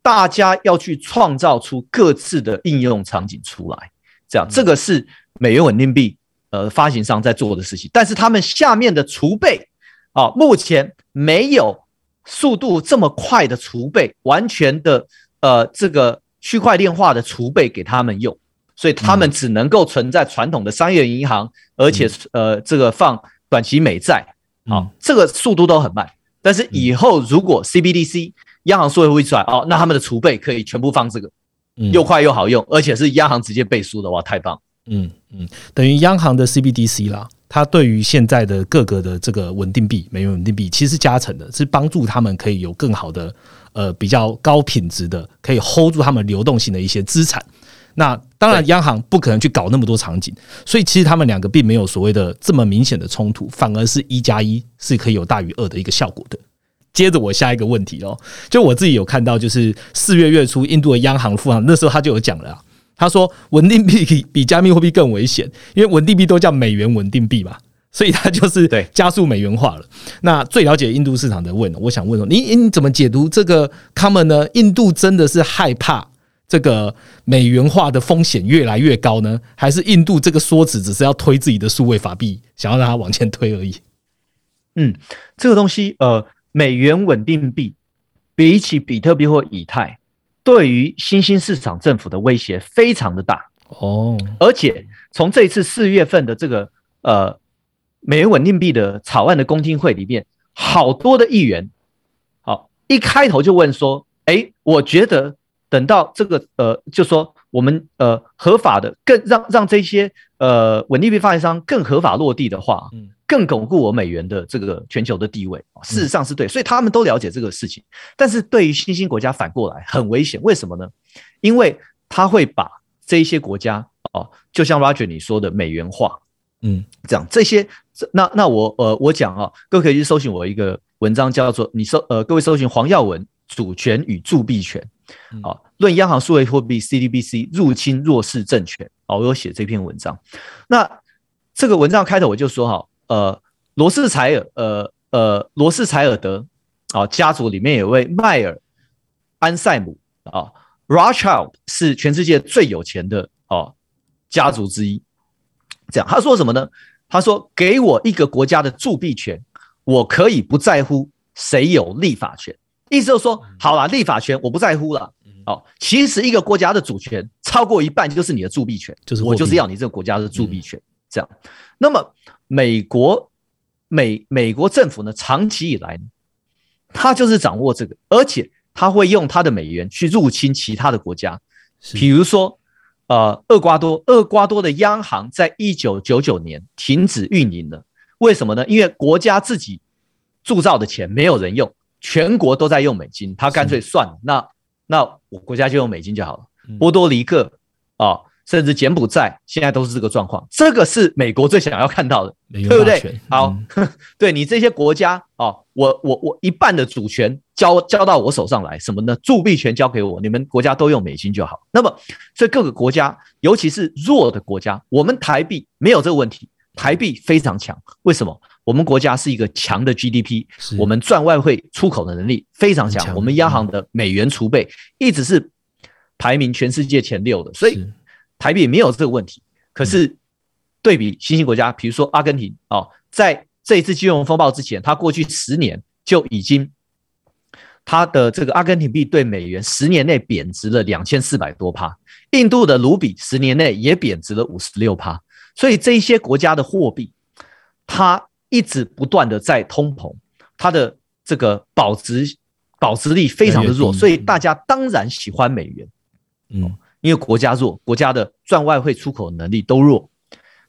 大家要去创造出各自的应用场景出来，这样这个是美元稳定币。呃，发行商在做的事情，但是他们下面的储备啊，目前没有速度这么快的储备，完全的呃这个区块链化的储备给他们用，所以他们只能够存在传统的商业银行，而且呃这个放短期美债。啊，这个速度都很慢。但是以后如果 CBDC 央行说会会出来哦，那他们的储备可以全部放这个，又快又好用，而且是央行直接背书的哇，太棒！嗯嗯，等于央行的 CBDC 啦，它对于现在的各个的这个稳定币、美元稳定币，其实加成的是帮助他们可以有更好的呃比较高品质的，可以 hold 住他们流动性的一些资产。那当然，央行不可能去搞那么多场景，所以其实他们两个并没有所谓的这么明显的冲突，反而是一加一是可以有大于二的一个效果的。接着我下一个问题哦，就我自己有看到，就是四月月初印度的央行副行那时候他就有讲了。他说，稳定币比比加密货币更危险，因为稳定币都叫美元稳定币嘛，所以它就是对加速美元化了。那最了解印度市场的问，我想问说，你你怎么解读这个 common 呢？印度真的是害怕这个美元化的风险越来越高呢，还是印度这个说辞只是要推自己的数位法币，想要让它往前推而已？嗯，这个东西，呃，美元稳定币比起比特币或以太。对于新兴市场政府的威胁非常的大哦，而且从这一次四月份的这个呃美元稳定币的草案的公听会里面，好多的议员，好一开头就问说，哎，我觉得等到这个呃，就说我们呃合法的更让让这些呃稳定币发行商更合法落地的话，嗯。更巩固我美元的这个全球的地位事实上是对，所以他们都了解这个事情。但是对于新兴国家反过来很危险，为什么呢？因为他会把这一些国家哦，就像 Roger 你说的美元化，嗯，这样这些那那我呃我讲啊，各位可以去搜寻我一个文章，叫做你搜呃各位搜寻黄耀文主权与铸币权啊，论央行数位货币 CDBC 入侵弱势政权哦，我有写这篇文章。那这个文章开头我就说哈。呃，罗斯柴尔，呃呃，罗斯柴尔德啊，家族里面有位迈尔安塞姆啊，Rothschild 是全世界最有钱的哦家族之一。这样，他说什么呢？他说：“给我一个国家的铸币权，我可以不在乎谁有立法权。”意思就是说，好了，立法权我不在乎了。哦，其实一个国家的主权超过一半就是你的铸币权，就是我就是要你这个国家的铸币权。这样，那么。美国美美国政府呢，长期以来呢，他就是掌握这个，而且他会用他的美元去入侵其他的国家，比如说，呃，厄瓜多，厄瓜多的央行在一九九九年停止运营了，为什么呢？因为国家自己铸造的钱没有人用，全国都在用美金，他干脆算了，那那我国家就用美金就好了。波多黎各啊。甚至柬埔寨现在都是这个状况，这个是美国最想要看到的，对不对？好，[laughs] 对你这些国家啊，我我我一半的主权交交到我手上来，什么呢？铸币权交给我，你们国家都用美金就好。那么，所以各个国家，尤其是弱的国家，我们台币没有这个问题，台币非常强。为什么？我们国家是一个强的 GDP，我们赚外汇出口的能力非常强，我们央行的美元储备一直是排名全世界前六的，所以。台币没有这个问题，可是对比新兴国家，比如说阿根廷哦，在这一次金融风暴之前，它过去十年就已经它的这个阿根廷币对美元十年内贬值了两千四百多趴，印度的卢比十年内也贬值了五十六趴，所以这一些国家的货币，它一直不断的在通膨，它的这个保值保值力非常的弱，所以大家当然喜欢美元，嗯，因为国家弱，国家的赚外汇出口能力都弱，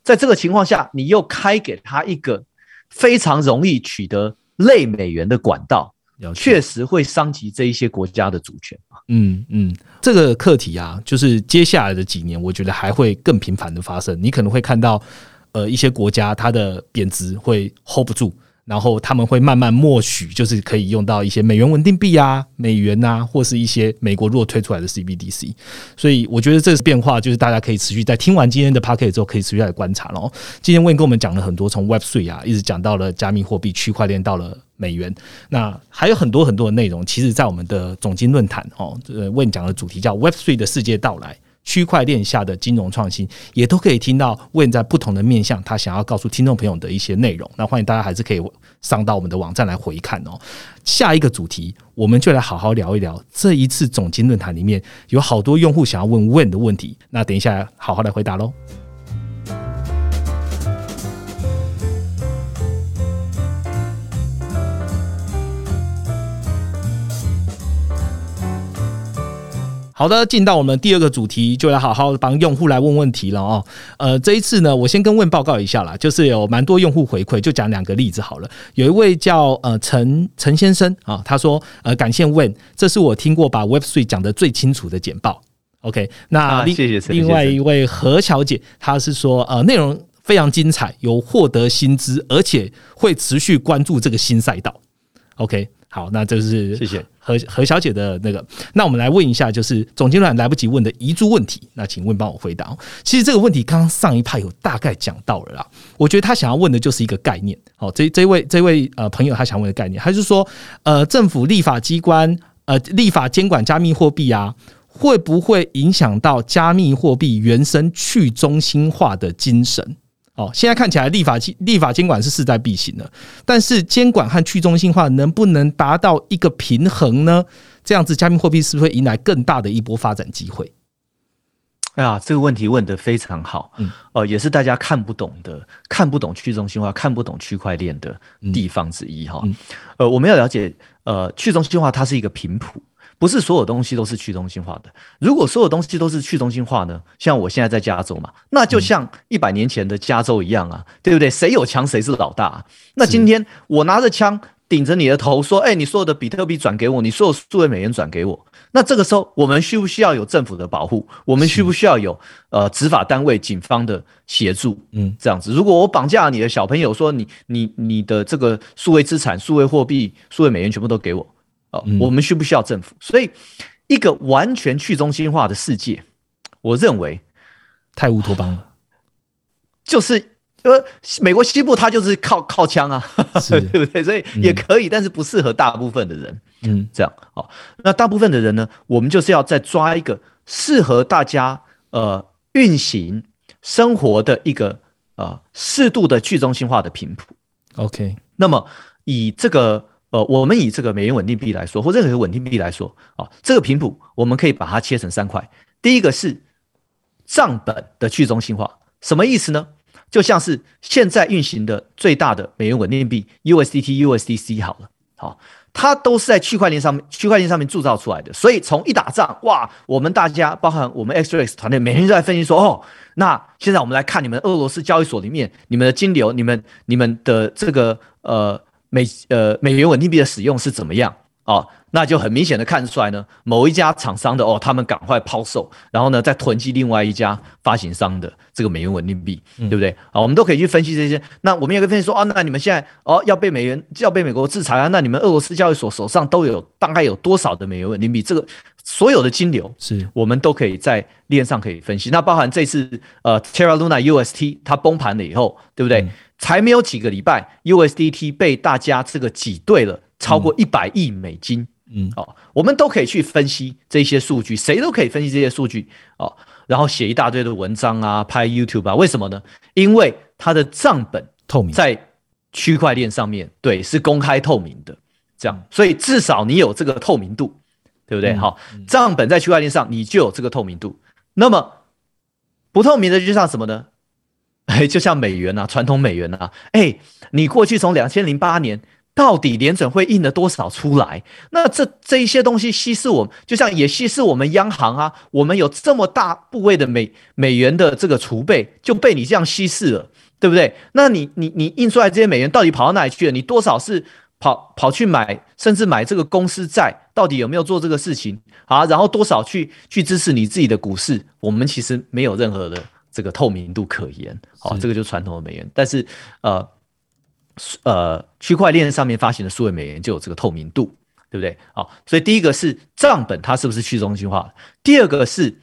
在这个情况下，你又开给他一个非常容易取得类美元的管道。确实会伤及这一些国家的主权。嗯嗯，这个课题啊，就是接下来的几年，我觉得还会更频繁的发生。你可能会看到，呃，一些国家它的贬值会 hold 不住。然后他们会慢慢默许，就是可以用到一些美元稳定币啊、美元啊，或是一些美国如果推出来的 CBDC。所以我觉得这是变化，就是大家可以持续在听完今天的 p a c k e t 之后，可以持续来观察咯。今天魏跟我们讲了很多，从 Web Three 啊，一直讲到了加密货币、区块链，到了美元。那还有很多很多的内容，其实在我们的总经论坛哦，呃，魏讲的主题叫 Web Three 的世界到来。区块链下的金融创新，也都可以听到 Win 在不同的面向，他想要告诉听众朋友的一些内容。那欢迎大家还是可以上到我们的网站来回看哦。下一个主题，我们就来好好聊一聊这一次总经论坛里面有好多用户想要问 Win 的问题。那等一下好好来回答喽。好的，进到我们第二个主题，就来好好帮用户来问问题了哦。呃，这一次呢，我先跟问报告一下啦，就是有蛮多用户回馈，就讲两个例子好了。有一位叫呃陈陈先生啊，他说呃感谢问，这是我听过把 Web Three 讲的最清楚的简报。OK，那谢谢另外一位何小姐，她是说呃内容非常精彩，有获得薪资，而且会持续关注这个新赛道。OK。好，那就是谢谢何何小姐的那个。那我们来问一下，就是总经理来不及问的遗珠问题。那请问帮我回答。其实这个问题刚刚上一派有大概讲到了啦。我觉得他想要问的就是一个概念。好，这这位这位呃朋友他想问的概念，他是说呃政府立法机关呃立法监管加密货币啊，会不会影响到加密货币原生去中心化的精神？哦，现在看起来立法立法监管是势在必行的，但是监管和去中心化能不能达到一个平衡呢？这样子，加密货币是不是会迎来更大的一波发展机会？哎呀，这个问题问得非常好，嗯，呃，也是大家看不懂的，看不懂去中心化，看不懂区块链的地方之一哈。呃，我们要了解，呃，去中心化它是一个频谱。不是所有东西都是去中心化的。如果所有东西都是去中心化呢？像我现在在加州嘛，那就像一百年前的加州一样啊，对不对？谁有枪谁是老大。那今天我拿着枪顶着你的头说：“哎，你所有的比特币转给我，你所有数位美元转给我。”那这个时候我们需不需要有政府的保护？我们需不需要有呃执法单位、警方的协助？嗯，这样子。如果我绑架你的小朋友，说你你你的这个数位资产、数位货币、数位美元全部都给我。哦，我们需不需要政府？所以，一个完全去中心化的世界，我认为太乌托邦了。就是呃，美国西部它就是靠 [laughs] 靠枪啊，[laughs] 对不对？所以也可以，但是不适合大部分的人。嗯，这样好。那大部分的人呢，我们就是要再抓一个适合大家呃运行生活的一个呃适度的去中心化的频谱。OK，那么以这个。呃，我们以这个美元稳定币来说，或任何一个稳定币来说，啊，这个频谱我们可以把它切成三块。第一个是账本的去中心化，什么意思呢？就像是现在运行的最大的美元稳定币 USDT、USDC 好了，好，它都是在区块链上面，区块链上面铸造出来的。所以从一打仗，哇，我们大家，包含我们 XRX 团队，每天都在分析说，哦，那现在我们来看你们俄罗斯交易所里面，你们的金流，你们你们的这个呃。美呃美元稳定币的使用是怎么样哦？那就很明显的看出来呢，某一家厂商的哦，他们赶快抛售，然后呢再囤积另外一家发行商的这个美元稳定币，对不对？啊，我们都可以去分析这些。那我们也可以分析说，哦，那你们现在哦要被美元要被美国制裁啊？那你们俄罗斯交易所手上都有大概有多少的美元稳定币？这个所有的金流是我们都可以在链上可以分析。那包含这次呃 Terra Luna UST 它崩盘了以后，对不对？才没有几个礼拜，USDT 被大家这个挤兑了超过一百亿美金。嗯，哦，我们都可以去分析这些数据，谁都可以分析这些数据哦，然后写一大堆的文章啊，拍 YouTube 啊，为什么呢？因为它的账本透明，在区块链上面，对，是公开透明的。这样，所以至少你有这个透明度，对不对？好，账本在区块链上你就有这个透明度。那么不透明的就像什么呢？哎，就像美元啊，传统美元啊，哎，你过去从两千零八年到底联准会印了多少出来？那这这一些东西稀释我，就像也稀释我们央行啊，我们有这么大部位的美美元的这个储备就被你这样稀释了，对不对？那你你你印出来这些美元到底跑到哪里去了？你多少是跑跑去买，甚至买这个公司债，到底有没有做这个事情啊？然后多少去去支持你自己的股市？我们其实没有任何的。这个透明度可言，好，这个就是传统的美元，但是呃呃，区块链上面发行的数位美元就有这个透明度，对不对？好，所以第一个是账本它是不是去中心化第二个是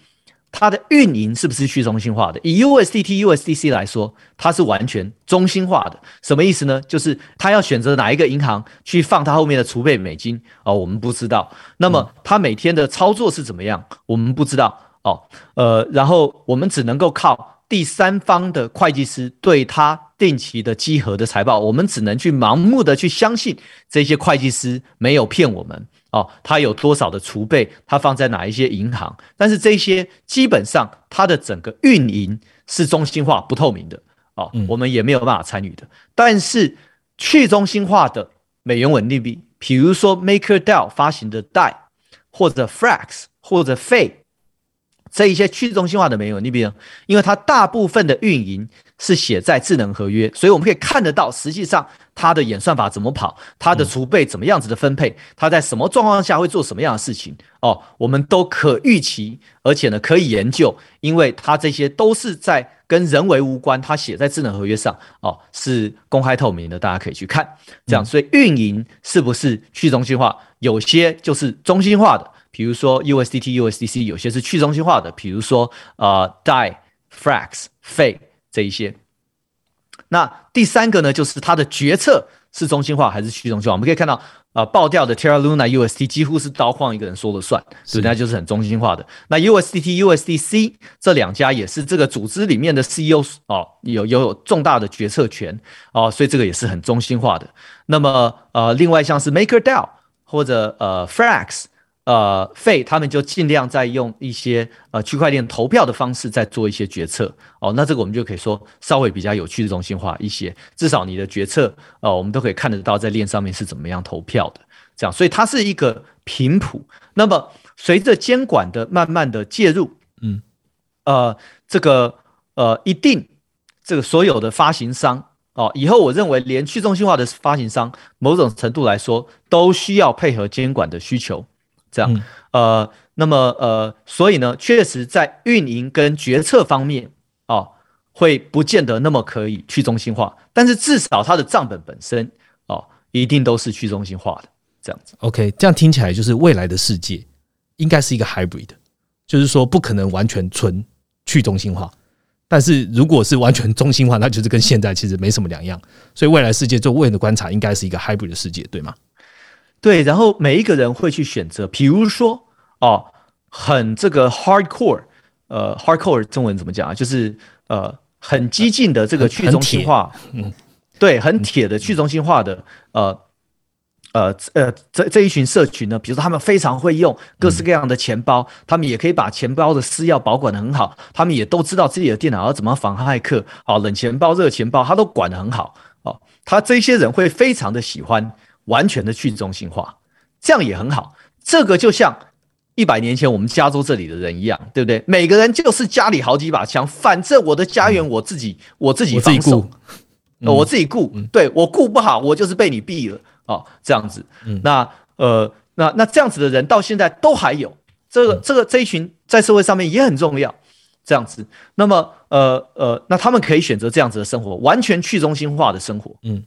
它的运营是不是去中心化的？以 USDT、USDC 来说，它是完全中心化的，什么意思呢？就是它要选择哪一个银行去放它后面的储备美金哦，我们不知道。那么它每天的操作是怎么样？我们不知道。哦，呃，然后我们只能够靠第三方的会计师对他定期的稽核的财报，我们只能去盲目的去相信这些会计师没有骗我们哦，他有多少的储备，他放在哪一些银行，但是这些基本上他的整个运营是中心化、不透明的哦，我们也没有办法参与的。但是去中心化的美元稳定币，比如说 MakerDAO 发行的 DAI，或者 Frax 或者 Fe。这一些去中心化的没有，你比如，因为它大部分的运营是写在智能合约，所以我们可以看得到，实际上它的演算法怎么跑，它的储备怎么样子的分配，它在什么状况下会做什么样的事情哦，我们都可预期，而且呢可以研究，因为它这些都是在跟人为无关，它写在智能合约上哦，是公开透明的，大家可以去看。这样，所以运营是不是去中心化？有些就是中心化的。比如说 USDT、USDC 有些是去中心化的，比如说呃 DAI、Frax、Fe 这一些。那第三个呢，就是它的决策是中心化还是去中心化？我们可以看到，呃，爆掉的 Terra Luna UST 几乎是刀矿一个人说了算，所以那就是很中心化的。那 USDT、USDC 这两家也是这个组织里面的 CEO 哦，有有重大的决策权哦，所以这个也是很中心化的。那么呃，另外像是 MakerDAO 或者呃 Frax。呃，费他们就尽量在用一些呃区块链投票的方式在做一些决策哦，那这个我们就可以说稍微比较有趣的中心化一些，至少你的决策呃我们都可以看得到在链上面是怎么样投票的，这样，所以它是一个频谱。那么随着监管的慢慢的介入，嗯，呃，这个呃一定这个所有的发行商哦，以后我认为连去中心化的发行商某种程度来说都需要配合监管的需求。这样，呃，那么，呃，所以呢，确实在运营跟决策方面，哦，会不见得那么可以去中心化，但是至少它的账本本身，哦，一定都是去中心化的，这样子。OK，这样听起来就是未来的世界应该是一个 hybrid，就是说不可能完全纯去中心化，但是如果是完全中心化，那就是跟现在其实没什么两样。所以未来世界做未来的观察，应该是一个 hybrid 的世界，对吗？对，然后每一个人会去选择，比如说哦，很这个 hardcore，呃，hardcore 中文怎么讲啊？就是呃，很激进的这个去中心化，嗯，对，很铁的去中心化的，呃，呃，呃，这这一群社群呢，比如说他们非常会用各式各样的钱包，他们也可以把钱包的私钥保管的很好，他们也都知道自己的电脑要怎么防骇客，哦，冷钱包、热钱包，他都管的很好，哦，他这些人会非常的喜欢。完全的去中心化，这样也很好。这个就像一百年前我们加州这里的人一样，对不对？每个人就是家里好几把枪，反正我的家园我自己我自己防守，我自己顾。对我顾不好，我就是被你毙了哦，这样子。那呃，那那这样子的人到现在都还有，这个这个这一群在社会上面也很重要。这样子，那么呃呃，那他们可以选择这样子的生活，完全去中心化的生活。嗯。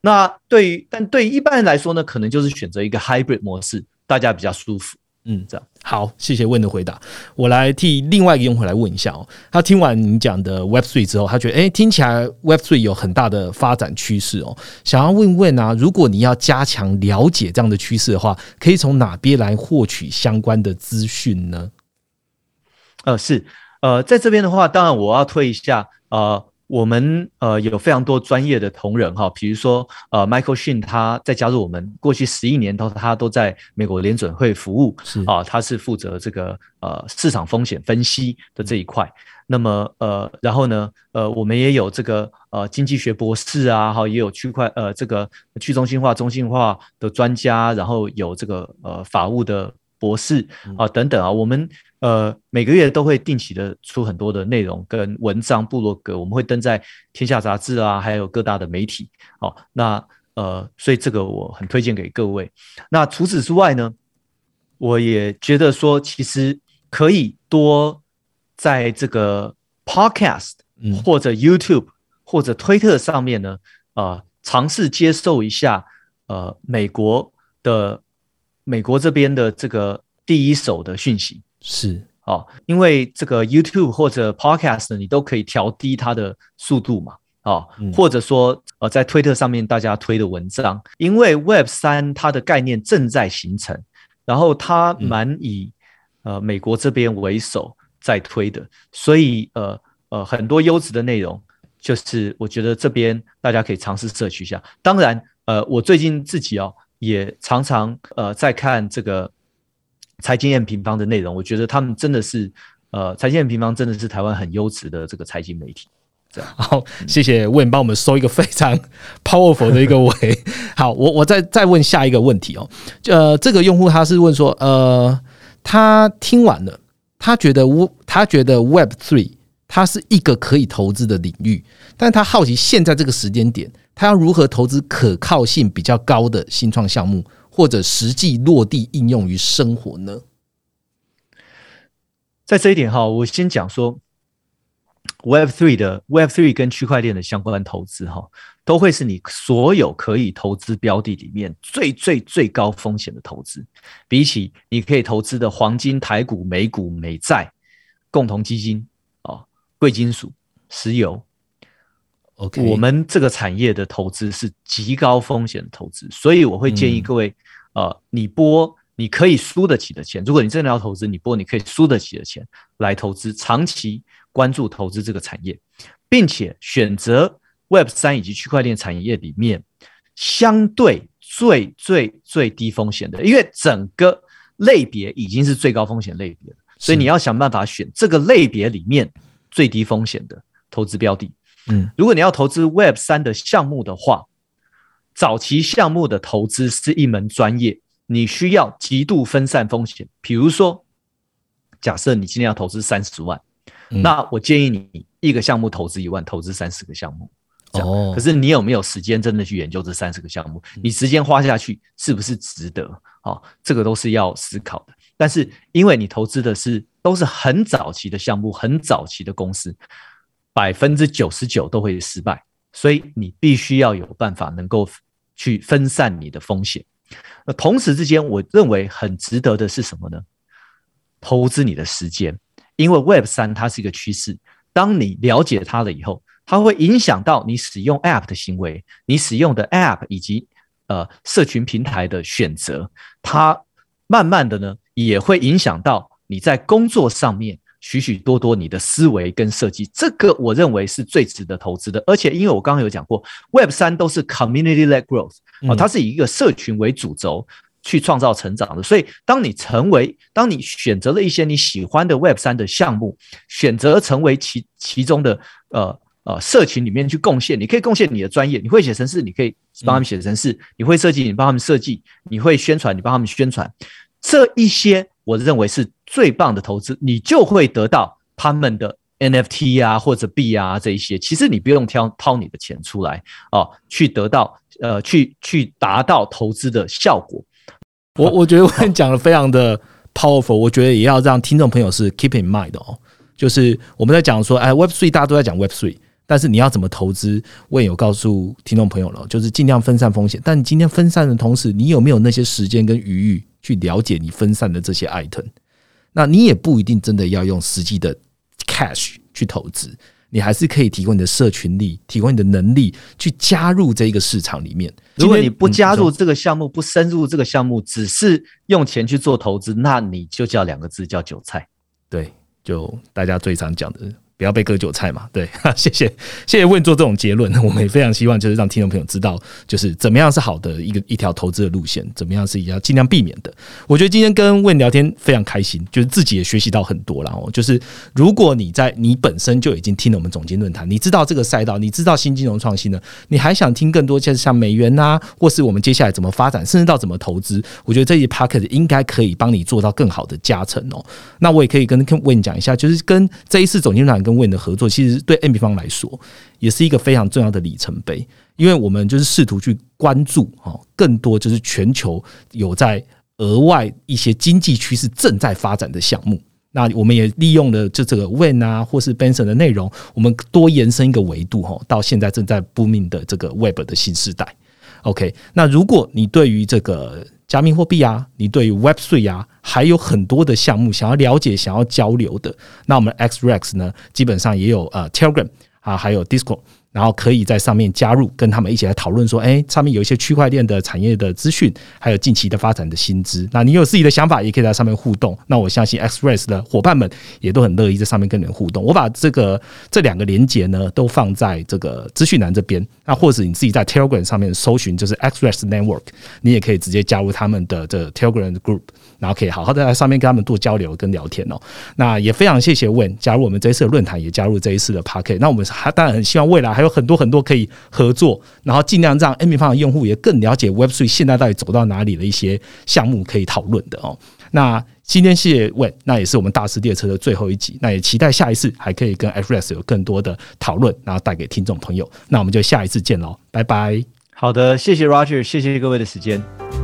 那对于，但对于一般人来说呢，可能就是选择一个 hybrid 模式，大家比较舒服。嗯，这样好，谢谢问的回答。我来替另外一个用户来问一下哦，他听完你讲的 Web Three 之后，他觉得哎，听起来 Web Three 有很大的发展趋势哦，想要问问啊，如果你要加强了解这样的趋势的话，可以从哪边来获取相关的资讯呢？呃，是，呃，在这边的话，当然我要推一下，呃。我们呃有非常多专业的同仁哈，比如说呃 Michael Shin 他在加入我们过去十一年都他都在美国联准会服务是啊，他是负责这个呃市场风险分析的这一块。那么呃然后呢呃我们也有这个呃经济学博士啊哈，也有区块呃这个去中心化中心化的专家，然后有这个呃法务的博士啊等等啊，我们。呃，每个月都会定期的出很多的内容跟文章、部落格，我们会登在《天下杂志》啊，还有各大的媒体。哦，那呃，所以这个我很推荐给各位。那除此之外呢，我也觉得说，其实可以多在这个 Podcast 或者 YouTube 或者推特上面呢，啊，尝试接受一下呃美国的美国这边的这个第一手的讯息。是哦，因为这个 YouTube 或者 Podcast 你都可以调低它的速度嘛，哦，或者说呃，在推特上面大家推的文章，因为 Web 三它的概念正在形成，然后它蛮以呃美国这边为首在推的，所以呃呃很多优质的内容，就是我觉得这边大家可以尝试摄取一下。当然，呃，我最近自己哦也常常呃在看这个。财经验平方的内容，我觉得他们真的是，呃，财经验平方真的是台湾很优质的这个财经媒体。这样，[laughs] 好，谢谢问帮我们收一个非常 powerful 的一个尾。[laughs] 好，我我再再问下一个问题哦，呃，这个用户他是问说，呃，他听完了，他觉得 w 他觉得 Web Three 它是一个可以投资的领域，但他好奇现在这个时间点，他要如何投资可靠性比较高的新创项目？或者实际落地应用于生活呢？在这一点哈，我先讲说，Web Three 的 Web Three 跟区块链的相关投资哈，都会是你所有可以投资标的里面最最最高风险的投资。比起你可以投资的黄金、台股、美股、美债、共同基金啊、贵金属、石油。OK，我们这个产业的投资是极高风险的投资，所以我会建议各位，呃，你拨你可以输得起的钱，如果你真的要投资，你拨你可以输得起的钱来投资，长期关注投资这个产业，并且选择 Web 三以及区块链产业里面相对最最最低风险的，因为整个类别已经是最高风险类别了，所以你要想办法选这个类别里面最低风险的投资标的。嗯，如果你要投资 Web 三的项目的话，早期项目的投资是一门专业，你需要极度分散风险。比如说，假设你今天要投资三十万，那我建议你一个项目投资一万，投资三十个项目。哦，可是你有没有时间真的去研究这三十个项目？你时间花下去是不是值得？哦，这个都是要思考的。但是因为你投资的是都是很早期的项目，很早期的公司。百分之九十九都会失败，所以你必须要有办法能够去分散你的风险。那同时之间，我认为很值得的是什么呢？投资你的时间，因为 Web 三它是一个趋势。当你了解它了以后，它会影响到你使用 App 的行为，你使用的 App 以及呃社群平台的选择，它慢慢的呢也会影响到你在工作上面。许许多多你的思维跟设计，这个我认为是最值得投资的。而且，因为我刚刚有讲过，Web 三都是 community-led growth 啊，它是以一个社群为主轴去创造成长的。所以，当你成为，当你选择了一些你喜欢的 Web 三的项目，选择成为其其中的呃呃社群里面去贡献，你可以贡献你的专业，你会写程式，你可以帮他们写程式；你会设计，你帮他们设计；你会宣传，你帮他们宣传。这一些。我认为是最棒的投资，你就会得到他们的 NFT 啊或者币啊这一些，其实你不用挑掏你的钱出来哦，去得到呃去去达到投资的效果。我我觉得 [laughs] 我讲的非常的 powerful，我觉得也要让听众朋友是 keep in mind 哦，就是我们在讲说，哎，Web Three 大家都在讲 Web Three，但是你要怎么投资，我也有告诉听众朋友了，就是尽量分散风险。但你今天分散的同时，你有没有那些时间跟余裕？去了解你分散的这些 item，那你也不一定真的要用实际的 cash 去投资，你还是可以提供你的社群力，提供你的能力去加入这一个市场里面。如果你不加入这个项目，不深入这个项目，只是用钱去做投资，那你就叫两个字，叫韭菜。对，就大家最常讲的不要被割韭菜嘛，对，[laughs] 谢谢谢谢问做这种结论，[laughs] 我们也非常希望就是让听众朋友知道，就是怎么样是好的一个一条投资的路线，怎么样是要尽量避免的。我觉得今天跟问聊天非常开心，就是自己也学习到很多了哦。就是如果你在你本身就已经听了我们总经论坛，你知道这个赛道，你知道新金融创新呢，你还想听更多，就是像美元呐，或是我们接下来怎么发展，甚至到怎么投资，我觉得这一 p a c k e t 应该可以帮你做到更好的加成哦。那我也可以跟跟问讲一下，就是跟这一次总经论坛。跟 Win 的合作，其实对 M 比方来说也是一个非常重要的里程碑，因为我们就是试图去关注哦，更多就是全球有在额外一些经济趋势正在发展的项目。那我们也利用了就这个 Win 啊，或是 Benson 的内容，我们多延伸一个维度哈，到现在正在 bring 的这个 Web 的新时代。OK，那如果你对于这个加密货币啊，你对于 Web Three 啊，还有很多的项目想要了解、想要交流的，那我们 XREX 呢，基本上也有呃 Telegram 啊，还有 Discord。然后可以在上面加入，跟他们一起来讨论说，哎，上面有一些区块链的产业的资讯，还有近期的发展的薪资。那你有自己的想法，也可以在上面互动。那我相信 Express 的伙伴们也都很乐意在上面跟人互动。我把这个这两个连接呢，都放在这个资讯栏这边。那或者你自己在 Telegram 上面搜寻，就是 Express Network，你也可以直接加入他们的这 Telegram 的 Group，然后可以好好的在上面跟他们做交流跟聊天哦。那也非常谢谢 Win 加入我们这一次的论坛，也加入这一次的 p a r k 那我们还当然很希望未来还有很多很多可以合作，然后尽量让 M 平方的用户也更了解 Web Three 现在到底走到哪里的一些项目可以讨论的哦。那今天谢谢问，那也是我们大师列车的最后一集，那也期待下一次还可以跟 f r s 有更多的讨论，然后带给听众朋友。那我们就下一次见喽，拜拜。好的，谢谢 Roger，谢谢各位的时间。